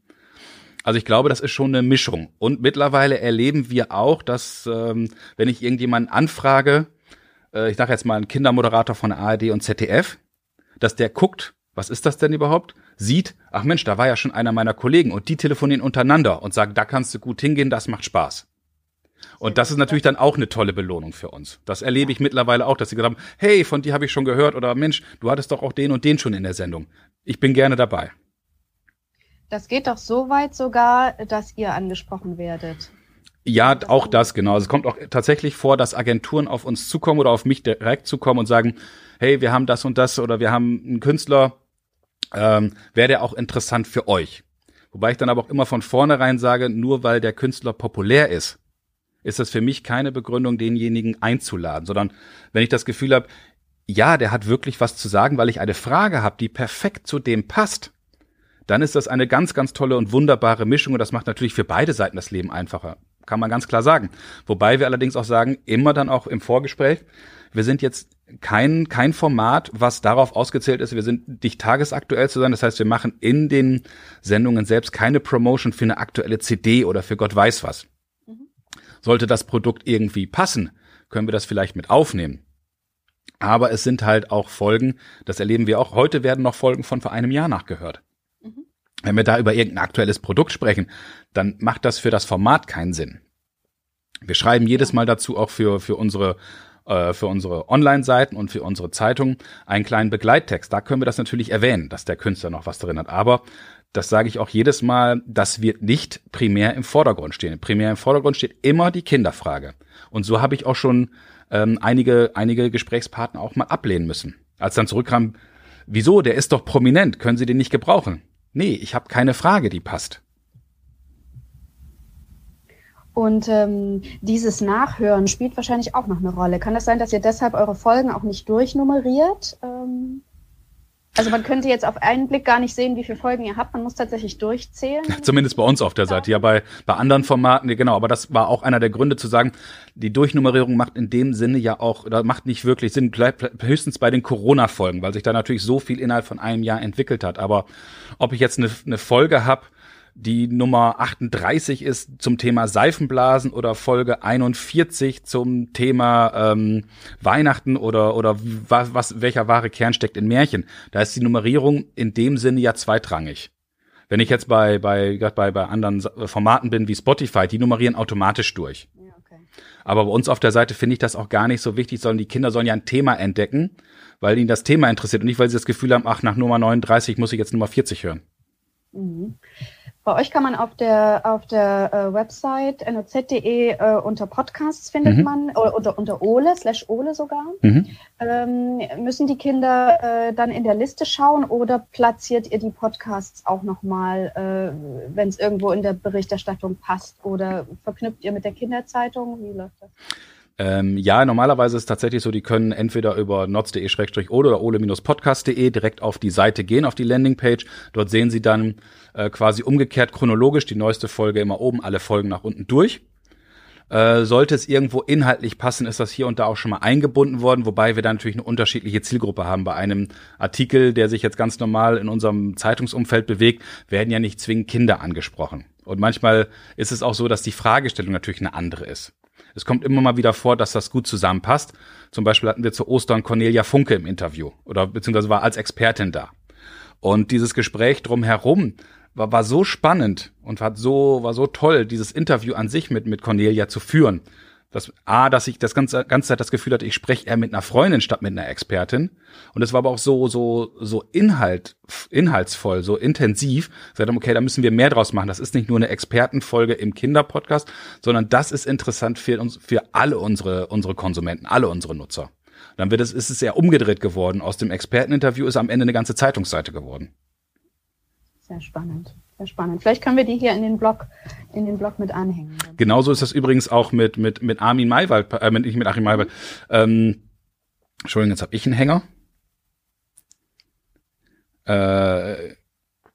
Also ich glaube, das ist schon eine Mischung. Und mittlerweile erleben wir auch, dass ähm, wenn ich irgendjemanden anfrage, äh, ich sage jetzt mal einen Kindermoderator von ARD und ZDF, dass der guckt, was ist das denn überhaupt? Sieht, ach Mensch, da war ja schon einer meiner Kollegen und die telefonieren untereinander und sagen, da kannst du gut hingehen, das macht Spaß. Und das ist natürlich dann auch eine tolle Belohnung für uns. Das erlebe ich mittlerweile auch, dass sie gesagt haben, hey, von dir habe ich schon gehört oder Mensch, du hattest doch auch den und den schon in der Sendung. Ich bin gerne dabei. Das geht doch so weit sogar, dass ihr angesprochen werdet. Ja, auch das, genau. Also es kommt auch tatsächlich vor, dass Agenturen auf uns zukommen oder auf mich direkt zukommen und sagen, hey, wir haben das und das oder wir haben einen Künstler, ähm, wäre der auch interessant für euch. Wobei ich dann aber auch immer von vornherein sage, nur weil der Künstler populär ist, ist das für mich keine Begründung, denjenigen einzuladen, sondern wenn ich das Gefühl habe, ja, der hat wirklich was zu sagen, weil ich eine Frage habe, die perfekt zu dem passt, dann ist das eine ganz, ganz tolle und wunderbare Mischung und das macht natürlich für beide Seiten das Leben einfacher. Kann man ganz klar sagen. Wobei wir allerdings auch sagen, immer dann auch im Vorgespräch, wir sind jetzt kein, kein Format, was darauf ausgezählt ist, wir sind nicht tagesaktuell zu sein. Das heißt, wir machen in den Sendungen selbst keine Promotion für eine aktuelle CD oder für Gott weiß was. Sollte das Produkt irgendwie passen, können wir das vielleicht mit aufnehmen. Aber es sind halt auch Folgen, das erleben wir auch. Heute werden noch Folgen von vor einem Jahr nachgehört. Mhm. Wenn wir da über irgendein aktuelles Produkt sprechen, dann macht das für das Format keinen Sinn. Wir schreiben jedes Mal dazu auch für, für unsere äh, für unsere Online-Seiten und für unsere Zeitung einen kleinen Begleittext. Da können wir das natürlich erwähnen, dass der Künstler noch was drin hat. Aber das sage ich auch jedes Mal, das wird nicht primär im Vordergrund stehen. Primär im Vordergrund steht immer die Kinderfrage. Und so habe ich auch schon ähm, einige, einige Gesprächspartner auch mal ablehnen müssen. Als dann zurückkam, wieso, der ist doch prominent, können Sie den nicht gebrauchen? Nee, ich habe keine Frage, die passt. Und ähm, dieses Nachhören spielt wahrscheinlich auch noch eine Rolle. Kann das sein, dass ihr deshalb eure Folgen auch nicht durchnummeriert? Ähm, also man könnte jetzt auf einen Blick gar nicht sehen, wie viele Folgen ihr habt. Man muss tatsächlich durchzählen. Zumindest bei uns auf der Seite. Ja, bei, bei anderen Formaten, genau. Aber das war auch einer der Gründe zu sagen, die Durchnummerierung macht in dem Sinne ja auch, oder macht nicht wirklich Sinn, höchstens bei den Corona-Folgen, weil sich da natürlich so viel innerhalb von einem Jahr entwickelt hat. Aber ob ich jetzt eine, eine Folge habe, die Nummer 38 ist zum Thema Seifenblasen oder Folge 41 zum Thema ähm, Weihnachten oder oder was, was welcher wahre Kern steckt in Märchen. Da ist die Nummerierung in dem Sinne ja zweitrangig. Wenn ich jetzt bei bei bei bei anderen Formaten bin wie Spotify, die nummerieren automatisch durch. Ja, okay. Aber bei uns auf der Seite finde ich das auch gar nicht so wichtig, sondern die Kinder sollen ja ein Thema entdecken, weil ihnen das Thema interessiert und nicht, weil sie das Gefühl haben, ach, nach Nummer 39 muss ich jetzt Nummer 40 hören. Mhm. Bei euch kann man auf der auf der äh, Website noz.de äh, unter Podcasts findet mhm. man oder unter, unter Ole slash Ole sogar. Mhm. Ähm, müssen die Kinder äh, dann in der Liste schauen oder platziert ihr die Podcasts auch nochmal, äh, wenn es irgendwo in der Berichterstattung passt oder verknüpft ihr mit der Kinderzeitung? Wie läuft das? Ähm, ja, normalerweise ist es tatsächlich so, die können entweder über notz.de-ole oder ole-podcast.de direkt auf die Seite gehen, auf die Landingpage. Dort sehen sie dann äh, quasi umgekehrt chronologisch die neueste Folge immer oben, alle Folgen nach unten durch. Äh, sollte es irgendwo inhaltlich passen, ist das hier und da auch schon mal eingebunden worden, wobei wir da natürlich eine unterschiedliche Zielgruppe haben. Bei einem Artikel, der sich jetzt ganz normal in unserem Zeitungsumfeld bewegt, werden ja nicht zwingend Kinder angesprochen. Und manchmal ist es auch so, dass die Fragestellung natürlich eine andere ist. Es kommt immer mal wieder vor, dass das gut zusammenpasst. Zum Beispiel hatten wir zu Ostern Cornelia Funke im Interview oder beziehungsweise war als Expertin da. Und dieses Gespräch drumherum war, war so spannend und hat so, war so toll, dieses Interview an sich mit, mit Cornelia zu führen dass A, dass ich das ganze, ganze Zeit das Gefühl hatte, ich spreche eher mit einer Freundin statt mit einer Expertin. Und es war aber auch so, so, so Inhalt, inhaltsvoll, so intensiv. Wir haben, okay, da müssen wir mehr draus machen. Das ist nicht nur eine Expertenfolge im Kinderpodcast, sondern das ist interessant für uns, für alle unsere, unsere Konsumenten, alle unsere Nutzer. dann wird es, ist es eher umgedreht geworden. Aus dem Experteninterview ist am Ende eine ganze Zeitungsseite geworden. Sehr spannend. Sehr spannend. Vielleicht können wir die hier in den Blog, in den Blog mit anhängen. Genauso ist das übrigens auch mit, mit, mit Armin Maywald, äh, nicht mit Achim Maywald. Ähm, Entschuldigung, jetzt habe ich einen Hänger. Äh,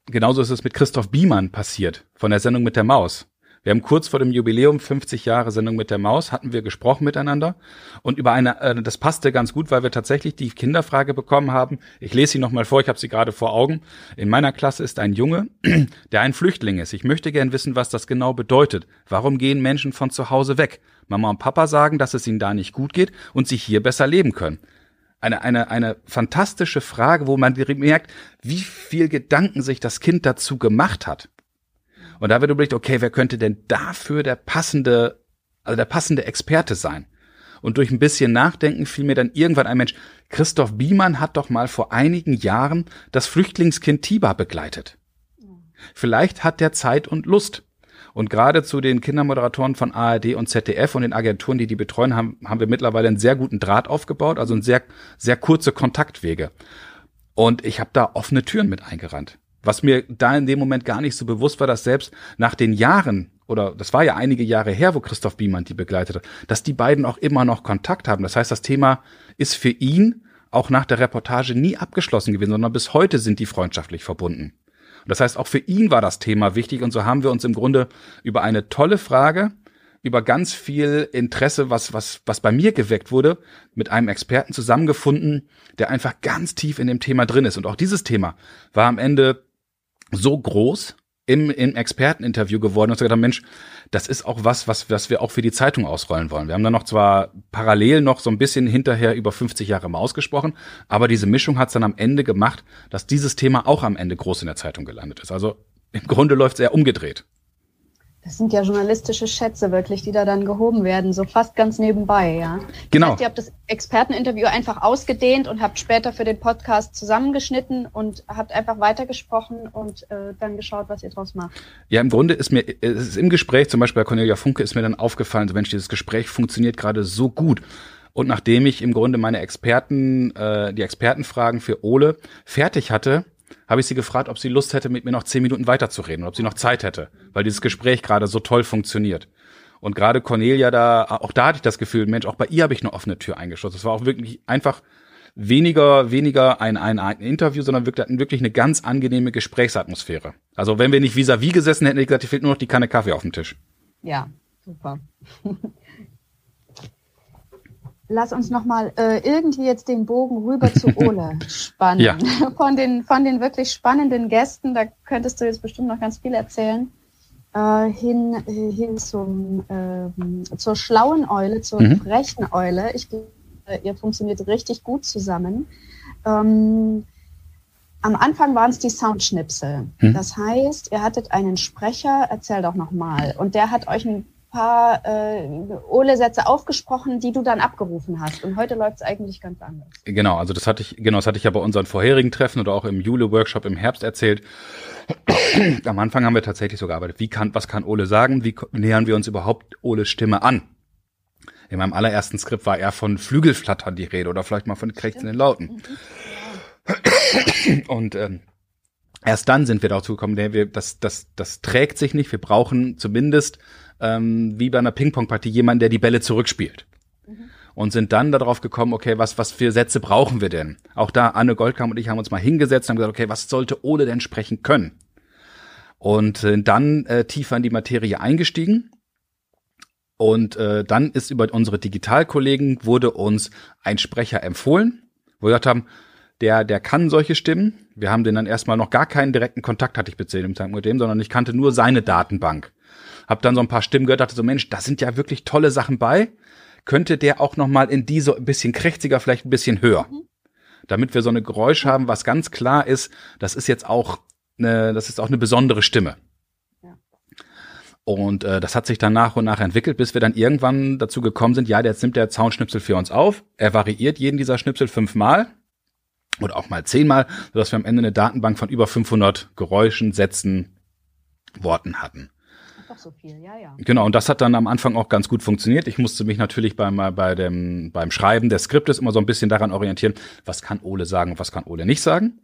genauso ist es mit Christoph Biemann passiert, von der Sendung mit der Maus. Wir haben kurz vor dem Jubiläum 50 Jahre Sendung mit der Maus hatten wir gesprochen miteinander und über eine äh, das passte ganz gut, weil wir tatsächlich die Kinderfrage bekommen haben. Ich lese sie noch mal vor, ich habe sie gerade vor Augen. In meiner Klasse ist ein Junge, der ein Flüchtling ist. Ich möchte gern wissen, was das genau bedeutet. Warum gehen Menschen von zu Hause weg? Mama und Papa sagen, dass es ihnen da nicht gut geht und sie hier besser leben können eine, eine, eine fantastische Frage, wo man merkt, wie viel Gedanken sich das Kind dazu gemacht hat. Und da wird überlegt, okay, wer könnte denn dafür der passende, also der passende Experte sein? Und durch ein bisschen Nachdenken fiel mir dann irgendwann ein Mensch, Christoph Biemann hat doch mal vor einigen Jahren das Flüchtlingskind Tiba begleitet. Vielleicht hat der Zeit und Lust. Und gerade zu den Kindermoderatoren von ARD und ZDF und den Agenturen, die die betreuen, haben, haben wir mittlerweile einen sehr guten Draht aufgebaut, also sehr, sehr kurze Kontaktwege. Und ich habe da offene Türen mit eingerannt. Was mir da in dem Moment gar nicht so bewusst war, dass selbst nach den Jahren, oder das war ja einige Jahre her, wo Christoph Biemann die begleitet hat, dass die beiden auch immer noch Kontakt haben. Das heißt, das Thema ist für ihn auch nach der Reportage nie abgeschlossen gewesen, sondern bis heute sind die freundschaftlich verbunden. Und das heißt, auch für ihn war das Thema wichtig und so haben wir uns im Grunde über eine tolle Frage, über ganz viel Interesse, was, was, was bei mir geweckt wurde, mit einem Experten zusammengefunden, der einfach ganz tief in dem Thema drin ist. Und auch dieses Thema war am Ende so groß, im, im Experteninterview geworden und gesagt haben, Mensch, das ist auch was, was, was wir auch für die Zeitung ausrollen wollen. Wir haben dann noch zwar parallel noch so ein bisschen hinterher über 50 Jahre Maus gesprochen, aber diese Mischung hat es dann am Ende gemacht, dass dieses Thema auch am Ende groß in der Zeitung gelandet ist. Also im Grunde läuft es eher umgedreht. Das sind ja journalistische Schätze wirklich, die da dann gehoben werden, so fast ganz nebenbei, ja. Genau. Das heißt, ihr habt das Experteninterview einfach ausgedehnt und habt später für den Podcast zusammengeschnitten und habt einfach weitergesprochen und äh, dann geschaut, was ihr draus macht. Ja, im Grunde ist mir es ist im Gespräch, zum Beispiel bei Cornelia Funke, ist mir dann aufgefallen, so Mensch, dieses Gespräch funktioniert gerade so gut. Und nachdem ich im Grunde meine Experten, äh, die Expertenfragen für Ole fertig hatte, habe ich sie gefragt, ob sie Lust hätte, mit mir noch zehn Minuten weiterzureden ob sie noch Zeit hätte, weil dieses Gespräch gerade so toll funktioniert. Und gerade Cornelia da, auch da hatte ich das Gefühl, Mensch, auch bei ihr habe ich eine offene Tür eingeschlossen. Es war auch wirklich einfach weniger, weniger ein, ein, ein Interview, sondern wirklich, wirklich eine ganz angenehme Gesprächsatmosphäre. Also wenn wir nicht vis-à-vis -vis gesessen hätten, hätte ich gesagt, hier fehlt nur noch die Kanne Kaffee auf dem Tisch. Ja, super. lass uns nochmal äh, irgendwie jetzt den Bogen rüber zu Ole spannen. Ja. Von, den, von den wirklich spannenden Gästen, da könntest du jetzt bestimmt noch ganz viel erzählen, äh, hin, äh, hin zum, äh, zur schlauen Eule, zur mhm. frechen Eule. Ich glaube, ihr funktioniert richtig gut zusammen. Ähm, am Anfang waren es die Soundschnipsel. Mhm. Das heißt, ihr hattet einen Sprecher, erzähl doch nochmal, und der hat euch ein paar äh, Ole-Sätze aufgesprochen, die du dann abgerufen hast. Und heute läuft es eigentlich ganz anders. Genau, also das hatte ich, genau, das hatte ich ja bei unseren vorherigen Treffen oder auch im Jule-Workshop im Herbst erzählt. Am Anfang haben wir tatsächlich so gearbeitet. Wie kann, was kann Ole sagen? Wie nähern wir uns überhaupt Oles Stimme an? In meinem allerersten Skript war eher von Flügelflattern die Rede oder vielleicht mal von krächzenden Lauten. Mhm. Und ähm, erst dann sind wir dazu gekommen, nee, wir, das, das, das trägt sich nicht. Wir brauchen zumindest ähm, wie bei einer Ping-Pong-Partie jemanden, der die Bälle zurückspielt. Und sind dann darauf gekommen, okay, was, was für Sätze brauchen wir denn? Auch da, Anne Goldkamp und ich haben uns mal hingesetzt und haben gesagt, okay, was sollte Ole denn sprechen können? Und äh, dann äh, tiefer in die Materie eingestiegen. Und äh, dann ist über unsere Digitalkollegen wurde uns ein Sprecher empfohlen, wo wir gesagt haben, der, der kann solche Stimmen. Wir haben den dann erstmal noch gar keinen direkten Kontakt hatte ich bezählt mit dem, sondern ich kannte nur seine Datenbank. Hab dann so ein paar Stimmen gehört, dachte so, Mensch, da sind ja wirklich tolle Sachen bei. Könnte der auch noch mal in die so ein bisschen krächziger, vielleicht ein bisschen höher. Mhm. Damit wir so eine Geräusch haben, was ganz klar ist, das ist jetzt auch eine, das ist auch eine besondere Stimme. Und äh, das hat sich dann nach und nach entwickelt, bis wir dann irgendwann dazu gekommen sind, ja, jetzt nimmt der Zaunschnipsel für uns auf. Er variiert jeden dieser Schnipsel fünfmal oder auch mal zehnmal, sodass wir am Ende eine Datenbank von über 500 Geräuschen, Sätzen, Worten hatten doch so viel, ja, ja. Genau, und das hat dann am Anfang auch ganz gut funktioniert. Ich musste mich natürlich beim, bei dem, beim Schreiben des Skriptes immer so ein bisschen daran orientieren, was kann Ole sagen und was kann Ole nicht sagen.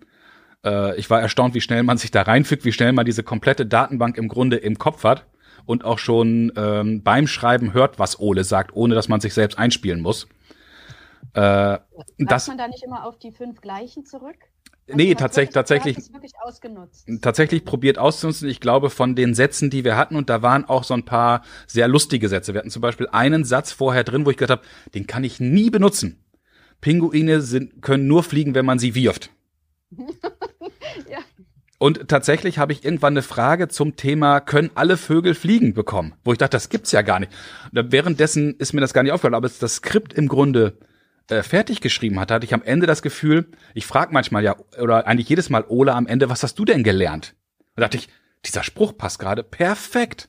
Äh, ich war erstaunt, wie schnell man sich da reinfügt, wie schnell man diese komplette Datenbank im Grunde im Kopf hat und auch schon ähm, beim Schreiben hört, was Ole sagt, ohne dass man sich selbst einspielen muss. Äh, das man da nicht immer auf die fünf gleichen zurück? Also nee, tatsächlich, tatsächlich, tatsächlich probiert auszunutzen. Ich glaube, von den Sätzen, die wir hatten, und da waren auch so ein paar sehr lustige Sätze. Wir hatten zum Beispiel einen Satz vorher drin, wo ich gedacht habe, den kann ich nie benutzen. Pinguine sind, können nur fliegen, wenn man sie wirft. ja. Und tatsächlich habe ich irgendwann eine Frage zum Thema, können alle Vögel fliegen bekommen? Wo ich dachte, das gibt's ja gar nicht. währenddessen ist mir das gar nicht aufgefallen, aber das Skript im Grunde äh, fertig geschrieben hatte, hatte ich am Ende das Gefühl, ich frage manchmal ja, oder eigentlich jedes Mal Ole am Ende, was hast du denn gelernt? Da dachte ich, dieser Spruch passt gerade perfekt.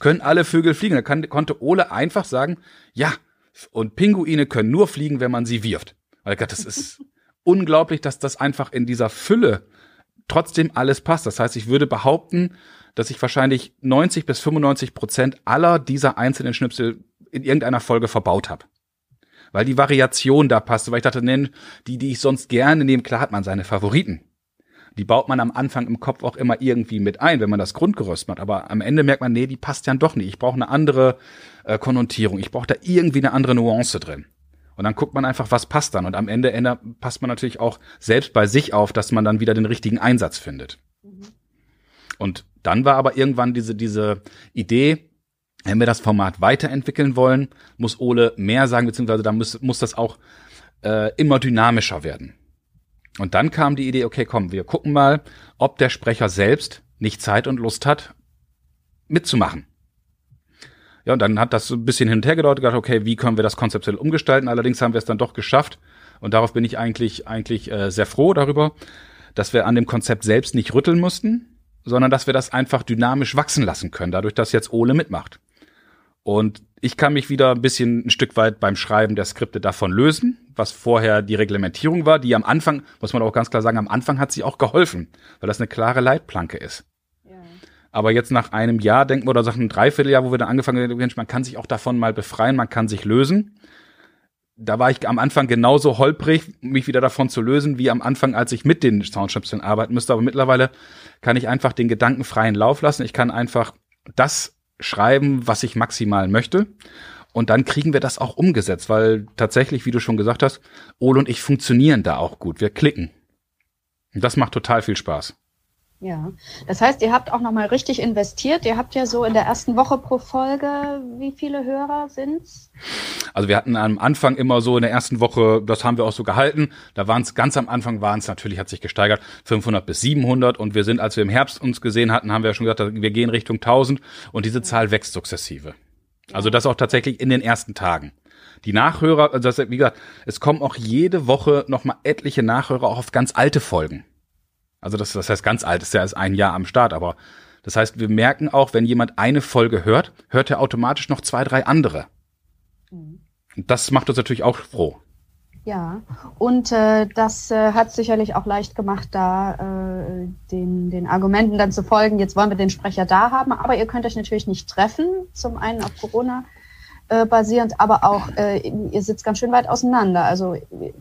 Können alle Vögel fliegen? Da kann, konnte Ole einfach sagen, ja, und Pinguine können nur fliegen, wenn man sie wirft. Weil das ist unglaublich, dass das einfach in dieser Fülle trotzdem alles passt. Das heißt, ich würde behaupten, dass ich wahrscheinlich 90 bis 95 Prozent aller dieser einzelnen Schnipsel in irgendeiner Folge verbaut habe weil die Variation da passte, weil ich dachte, nennen, die, die ich sonst gerne nehme, klar hat man seine Favoriten. Die baut man am Anfang im Kopf auch immer irgendwie mit ein, wenn man das Grundgerüst macht. Aber am Ende merkt man, nee, die passt ja doch nicht. Ich brauche eine andere äh, Konnotierung. Ich brauche da irgendwie eine andere Nuance drin. Und dann guckt man einfach, was passt dann. Und am Ende ändert, passt man natürlich auch selbst bei sich auf, dass man dann wieder den richtigen Einsatz findet. Mhm. Und dann war aber irgendwann diese, diese Idee, wenn wir das Format weiterentwickeln wollen, muss Ole mehr sagen, beziehungsweise da muss, muss das auch äh, immer dynamischer werden. Und dann kam die Idee, okay, komm, wir gucken mal, ob der Sprecher selbst nicht Zeit und Lust hat, mitzumachen. Ja, und dann hat das so ein bisschen hin und her gedauert, gedacht, okay, wie können wir das konzeptuell umgestalten? Allerdings haben wir es dann doch geschafft. Und darauf bin ich eigentlich, eigentlich äh, sehr froh darüber, dass wir an dem Konzept selbst nicht rütteln mussten, sondern dass wir das einfach dynamisch wachsen lassen können, dadurch, dass jetzt Ole mitmacht. Und ich kann mich wieder ein bisschen ein Stück weit beim Schreiben der Skripte davon lösen, was vorher die Reglementierung war, die am Anfang, muss man auch ganz klar sagen, am Anfang hat sie auch geholfen, weil das eine klare Leitplanke ist. Aber jetzt nach einem Jahr denken wir oder nach einem Dreivierteljahr, wo wir dann angefangen haben, man kann sich auch davon mal befreien, man kann sich lösen. Da war ich am Anfang genauso holprig, mich wieder davon zu lösen, wie am Anfang, als ich mit den Soundschnipseln arbeiten müsste. Aber mittlerweile kann ich einfach den Gedanken freien Lauf lassen. Ich kann einfach das schreiben, was ich maximal möchte. Und dann kriegen wir das auch umgesetzt, weil tatsächlich, wie du schon gesagt hast, Ole und ich funktionieren da auch gut. Wir klicken. Und das macht total viel Spaß. Ja, das heißt, ihr habt auch nochmal richtig investiert. Ihr habt ja so in der ersten Woche pro Folge, wie viele Hörer sind's? Also wir hatten am Anfang immer so in der ersten Woche, das haben wir auch so gehalten. Da waren es ganz am Anfang waren es natürlich hat sich gesteigert 500 bis 700 und wir sind, als wir im Herbst uns gesehen hatten, haben wir ja schon gesagt, wir gehen Richtung 1000 und diese Zahl wächst sukzessive. Also das auch tatsächlich in den ersten Tagen. Die Nachhörer, also das, wie gesagt, es kommen auch jede Woche nochmal etliche Nachhörer auch auf ganz alte Folgen. Also das, das heißt ganz alt, ist ja erst ein Jahr am Start, aber das heißt, wir merken auch, wenn jemand eine Folge hört, hört er automatisch noch zwei, drei andere. Mhm. Und das macht uns natürlich auch froh. Ja, und äh, das äh, hat sicherlich auch leicht gemacht, da äh, den, den Argumenten dann zu folgen. Jetzt wollen wir den Sprecher da haben, aber ihr könnt euch natürlich nicht treffen. Zum einen auf Corona äh, basierend, aber auch äh, ihr sitzt ganz schön weit auseinander. Also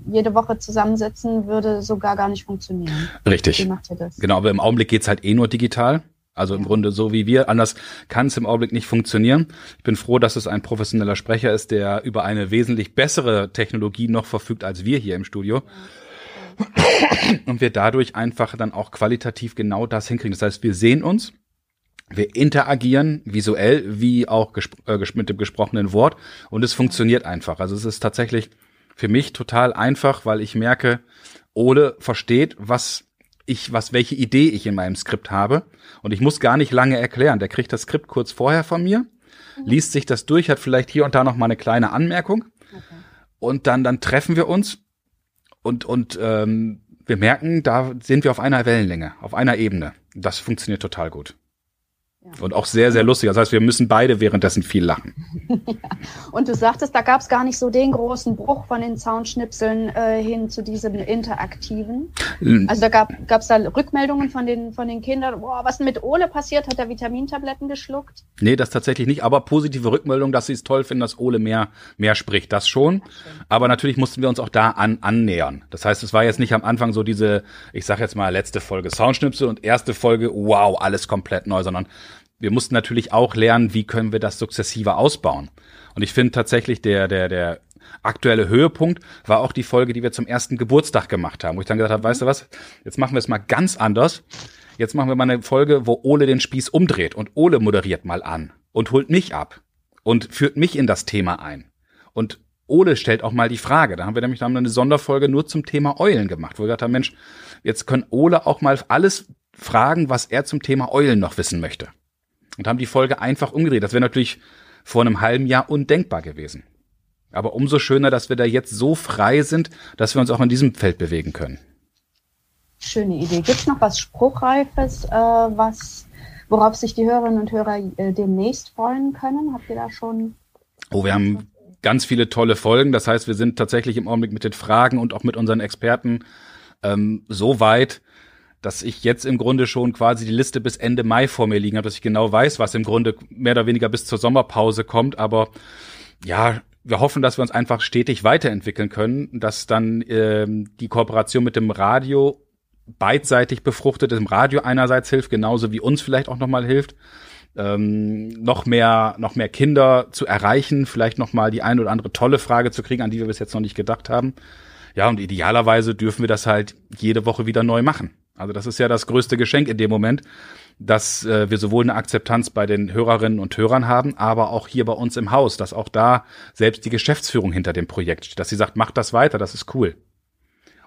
jede Woche zusammensetzen würde sogar gar nicht funktionieren. Richtig. Wie macht ihr das? Genau, aber im Augenblick geht's halt eh nur digital. Also im Grunde so wie wir. Anders kann es im Augenblick nicht funktionieren. Ich bin froh, dass es ein professioneller Sprecher ist, der über eine wesentlich bessere Technologie noch verfügt als wir hier im Studio. Und wir dadurch einfach dann auch qualitativ genau das hinkriegen. Das heißt, wir sehen uns, wir interagieren visuell wie auch äh, mit dem gesprochenen Wort und es funktioniert einfach. Also es ist tatsächlich für mich total einfach, weil ich merke, Ole versteht, was ich, was, welche Idee ich in meinem Skript habe. Und ich muss gar nicht lange erklären. Der kriegt das Skript kurz vorher von mir, mhm. liest sich das durch, hat vielleicht hier und da noch mal eine kleine Anmerkung. Okay. Und dann, dann treffen wir uns und, und ähm, wir merken, da sind wir auf einer Wellenlänge, auf einer Ebene. Das funktioniert total gut. Und auch sehr, sehr lustig. Das heißt, wir müssen beide währenddessen viel lachen. ja. Und du sagtest, da gab es gar nicht so den großen Bruch von den Soundschnipseln äh, hin zu diesem interaktiven. Also da gab es da Rückmeldungen von den, von den Kindern, boah, was denn mit Ole passiert? Hat er Vitamintabletten geschluckt? Nee, das tatsächlich nicht, aber positive Rückmeldungen, dass sie es toll finden, dass Ole mehr, mehr spricht. Das schon. aber natürlich mussten wir uns auch da an, annähern. Das heißt, es war jetzt nicht am Anfang so diese, ich sag jetzt mal, letzte Folge Soundschnipsel und erste Folge, wow, alles komplett neu, sondern wir mussten natürlich auch lernen, wie können wir das sukzessive ausbauen. Und ich finde tatsächlich der, der, der aktuelle Höhepunkt war auch die Folge, die wir zum ersten Geburtstag gemacht haben, wo ich dann gesagt habe, weißt du was, jetzt machen wir es mal ganz anders. Jetzt machen wir mal eine Folge, wo Ole den Spieß umdreht und Ole moderiert mal an und holt mich ab und führt mich in das Thema ein. Und Ole stellt auch mal die Frage. Da haben wir nämlich dann eine Sonderfolge nur zum Thema Eulen gemacht, wo wir gesagt haben, Mensch, jetzt können Ole auch mal alles fragen, was er zum Thema Eulen noch wissen möchte und haben die Folge einfach umgedreht. Das wäre natürlich vor einem halben Jahr undenkbar gewesen. Aber umso schöner, dass wir da jetzt so frei sind, dass wir uns auch in diesem Feld bewegen können. Schöne Idee. Gibt es noch was Spruchreifes, äh, was, worauf sich die Hörerinnen und Hörer äh, demnächst freuen können? Habt ihr da schon? Oh, wir haben ganz viele tolle Folgen. Das heißt, wir sind tatsächlich im Augenblick mit den Fragen und auch mit unseren Experten ähm, so weit, dass ich jetzt im Grunde schon quasi die Liste bis Ende Mai vor mir liegen habe, dass ich genau weiß, was im Grunde mehr oder weniger bis zur Sommerpause kommt. Aber ja, wir hoffen, dass wir uns einfach stetig weiterentwickeln können, dass dann ähm, die Kooperation mit dem Radio beidseitig befruchtet, dem Radio einerseits hilft, genauso wie uns vielleicht auch nochmal hilft, ähm, noch mehr, noch mehr Kinder zu erreichen, vielleicht noch mal die ein oder andere tolle Frage zu kriegen, an die wir bis jetzt noch nicht gedacht haben. Ja, und idealerweise dürfen wir das halt jede Woche wieder neu machen. Also das ist ja das größte Geschenk in dem Moment, dass äh, wir sowohl eine Akzeptanz bei den Hörerinnen und Hörern haben, aber auch hier bei uns im Haus, dass auch da selbst die Geschäftsführung hinter dem Projekt steht, dass sie sagt, macht das weiter, das ist cool.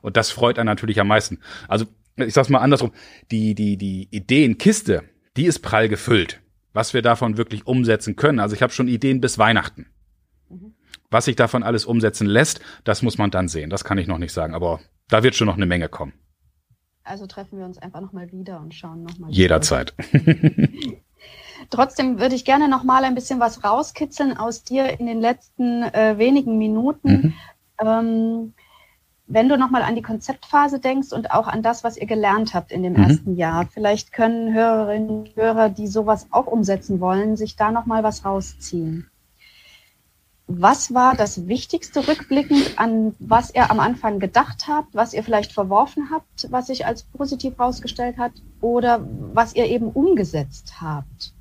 Und das freut einen natürlich am meisten. Also ich sag's mal andersrum, die, die, die Ideenkiste, die ist prall gefüllt, was wir davon wirklich umsetzen können. Also ich habe schon Ideen bis Weihnachten. Mhm. Was sich davon alles umsetzen lässt, das muss man dann sehen. Das kann ich noch nicht sagen, aber da wird schon noch eine Menge kommen. Also treffen wir uns einfach nochmal wieder und schauen nochmal. Jederzeit. Trotzdem würde ich gerne nochmal ein bisschen was rauskitzeln aus dir in den letzten äh, wenigen Minuten. Mhm. Ähm, wenn du nochmal an die Konzeptphase denkst und auch an das, was ihr gelernt habt in dem mhm. ersten Jahr, vielleicht können Hörerinnen und Hörer, die sowas auch umsetzen wollen, sich da nochmal was rausziehen. Was war das Wichtigste rückblickend an was ihr am Anfang gedacht habt, was ihr vielleicht verworfen habt, was sich als positiv herausgestellt hat oder was ihr eben umgesetzt habt?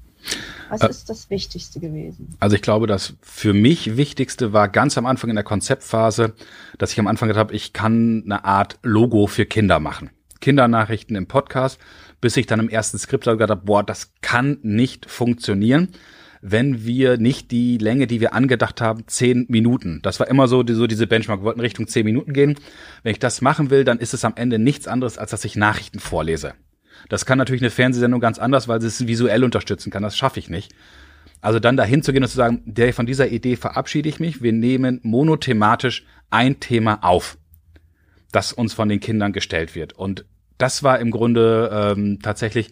Was äh, ist das Wichtigste gewesen? Also ich glaube, das für mich Wichtigste war ganz am Anfang in der Konzeptphase, dass ich am Anfang gedacht habe, ich kann eine Art Logo für Kinder machen. Kindernachrichten im Podcast, bis ich dann im ersten Skript gesagt habe, boah, das kann nicht funktionieren wenn wir nicht die Länge, die wir angedacht haben, zehn Minuten. Das war immer so, die, so diese Benchmark. Wir wollten Richtung zehn Minuten gehen. Wenn ich das machen will, dann ist es am Ende nichts anderes, als dass ich Nachrichten vorlese. Das kann natürlich eine Fernsehsendung ganz anders, weil sie es visuell unterstützen kann. Das schaffe ich nicht. Also dann dahin zu gehen und zu sagen, der, von dieser Idee verabschiede ich mich. Wir nehmen monothematisch ein Thema auf, das uns von den Kindern gestellt wird. Und das war im Grunde ähm, tatsächlich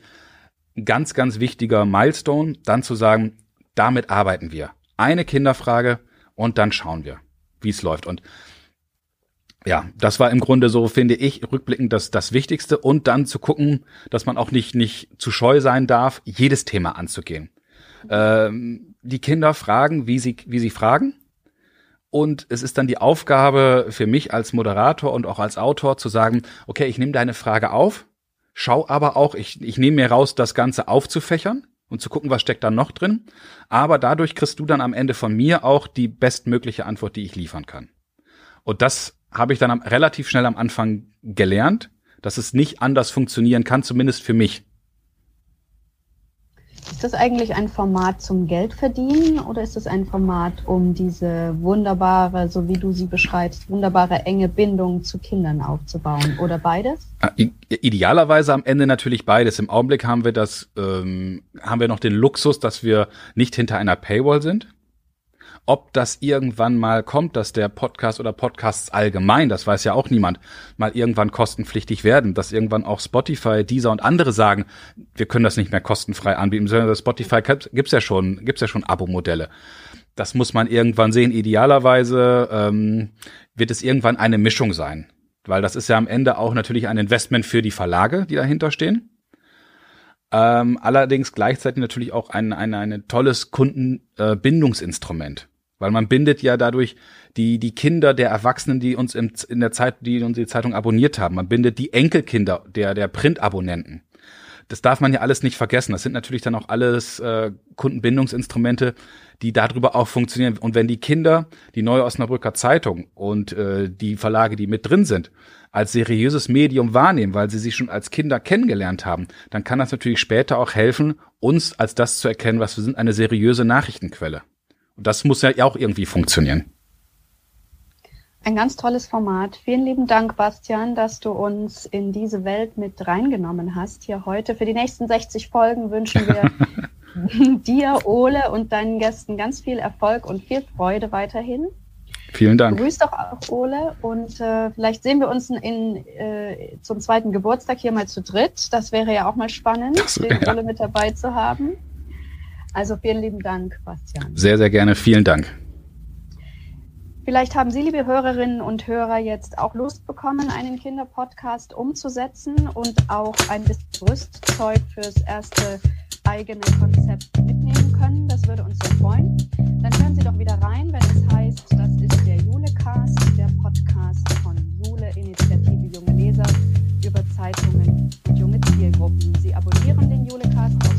ein ganz, ganz wichtiger Milestone, dann zu sagen, damit arbeiten wir. Eine Kinderfrage und dann schauen wir, wie es läuft. Und ja, das war im Grunde so, finde ich, rückblickend das, das Wichtigste. Und dann zu gucken, dass man auch nicht, nicht zu scheu sein darf, jedes Thema anzugehen. Ähm, die Kinder fragen, wie sie, wie sie fragen. Und es ist dann die Aufgabe für mich als Moderator und auch als Autor zu sagen, okay, ich nehme deine Frage auf, schau aber auch, ich, ich nehme mir raus, das Ganze aufzufächern und zu gucken, was steckt da noch drin. Aber dadurch kriegst du dann am Ende von mir auch die bestmögliche Antwort, die ich liefern kann. Und das habe ich dann am, relativ schnell am Anfang gelernt, dass es nicht anders funktionieren kann, zumindest für mich. Ist das eigentlich ein Format zum Geldverdienen oder ist es ein Format, um diese wunderbare, so wie du sie beschreibst, wunderbare enge Bindung zu Kindern aufzubauen oder beides? Ah, idealerweise am Ende natürlich beides. Im Augenblick haben wir das, ähm, haben wir noch den Luxus, dass wir nicht hinter einer Paywall sind. Ob das irgendwann mal kommt, dass der Podcast oder Podcasts allgemein, das weiß ja auch niemand, mal irgendwann kostenpflichtig werden, dass irgendwann auch Spotify, Deezer und andere sagen, wir können das nicht mehr kostenfrei anbieten. Spotify gibt's ja schon, gibt's ja schon Abo-Modelle. Das muss man irgendwann sehen. Idealerweise ähm, wird es irgendwann eine Mischung sein, weil das ist ja am Ende auch natürlich ein Investment für die Verlage, die dahinter stehen. Ähm, allerdings gleichzeitig natürlich auch ein, ein, ein tolles Kundenbindungsinstrument. Weil man bindet ja dadurch die, die Kinder der Erwachsenen, die uns im, in der Zeit, die unsere Zeitung abonniert haben. Man bindet die Enkelkinder der, der Printabonnenten. Das darf man ja alles nicht vergessen. Das sind natürlich dann auch alles äh, Kundenbindungsinstrumente, die darüber auch funktionieren. Und wenn die Kinder die Neue Osnabrücker Zeitung und äh, die Verlage, die mit drin sind, als seriöses Medium wahrnehmen, weil sie sich schon als Kinder kennengelernt haben, dann kann das natürlich später auch helfen, uns als das zu erkennen, was wir sind, eine seriöse Nachrichtenquelle. Und das muss ja auch irgendwie funktionieren. Ein ganz tolles Format. Vielen lieben Dank, Bastian, dass du uns in diese Welt mit reingenommen hast hier heute. Für die nächsten 60 Folgen wünschen wir dir, Ole und deinen Gästen ganz viel Erfolg und viel Freude weiterhin. Vielen Dank. Grüß doch auch Ole und äh, vielleicht sehen wir uns in, äh, zum zweiten Geburtstag hier mal zu dritt. Das wäre ja auch mal spannend, das, den ja. Ole mit dabei zu haben. Also vielen lieben Dank, Bastian. Sehr, sehr gerne. Vielen Dank. Vielleicht haben Sie, liebe Hörerinnen und Hörer, jetzt auch Lust bekommen, einen Kinderpodcast umzusetzen und auch ein bisschen Rüstzeug fürs erste eigene Konzept mitnehmen können. Das würde uns sehr freuen. Dann hören Sie doch wieder rein, wenn es heißt, das ist der Julecast, der Podcast von Jule Initiative Junge Leser über Zeitungen und junge Zielgruppen. Sie abonnieren den Julecast auf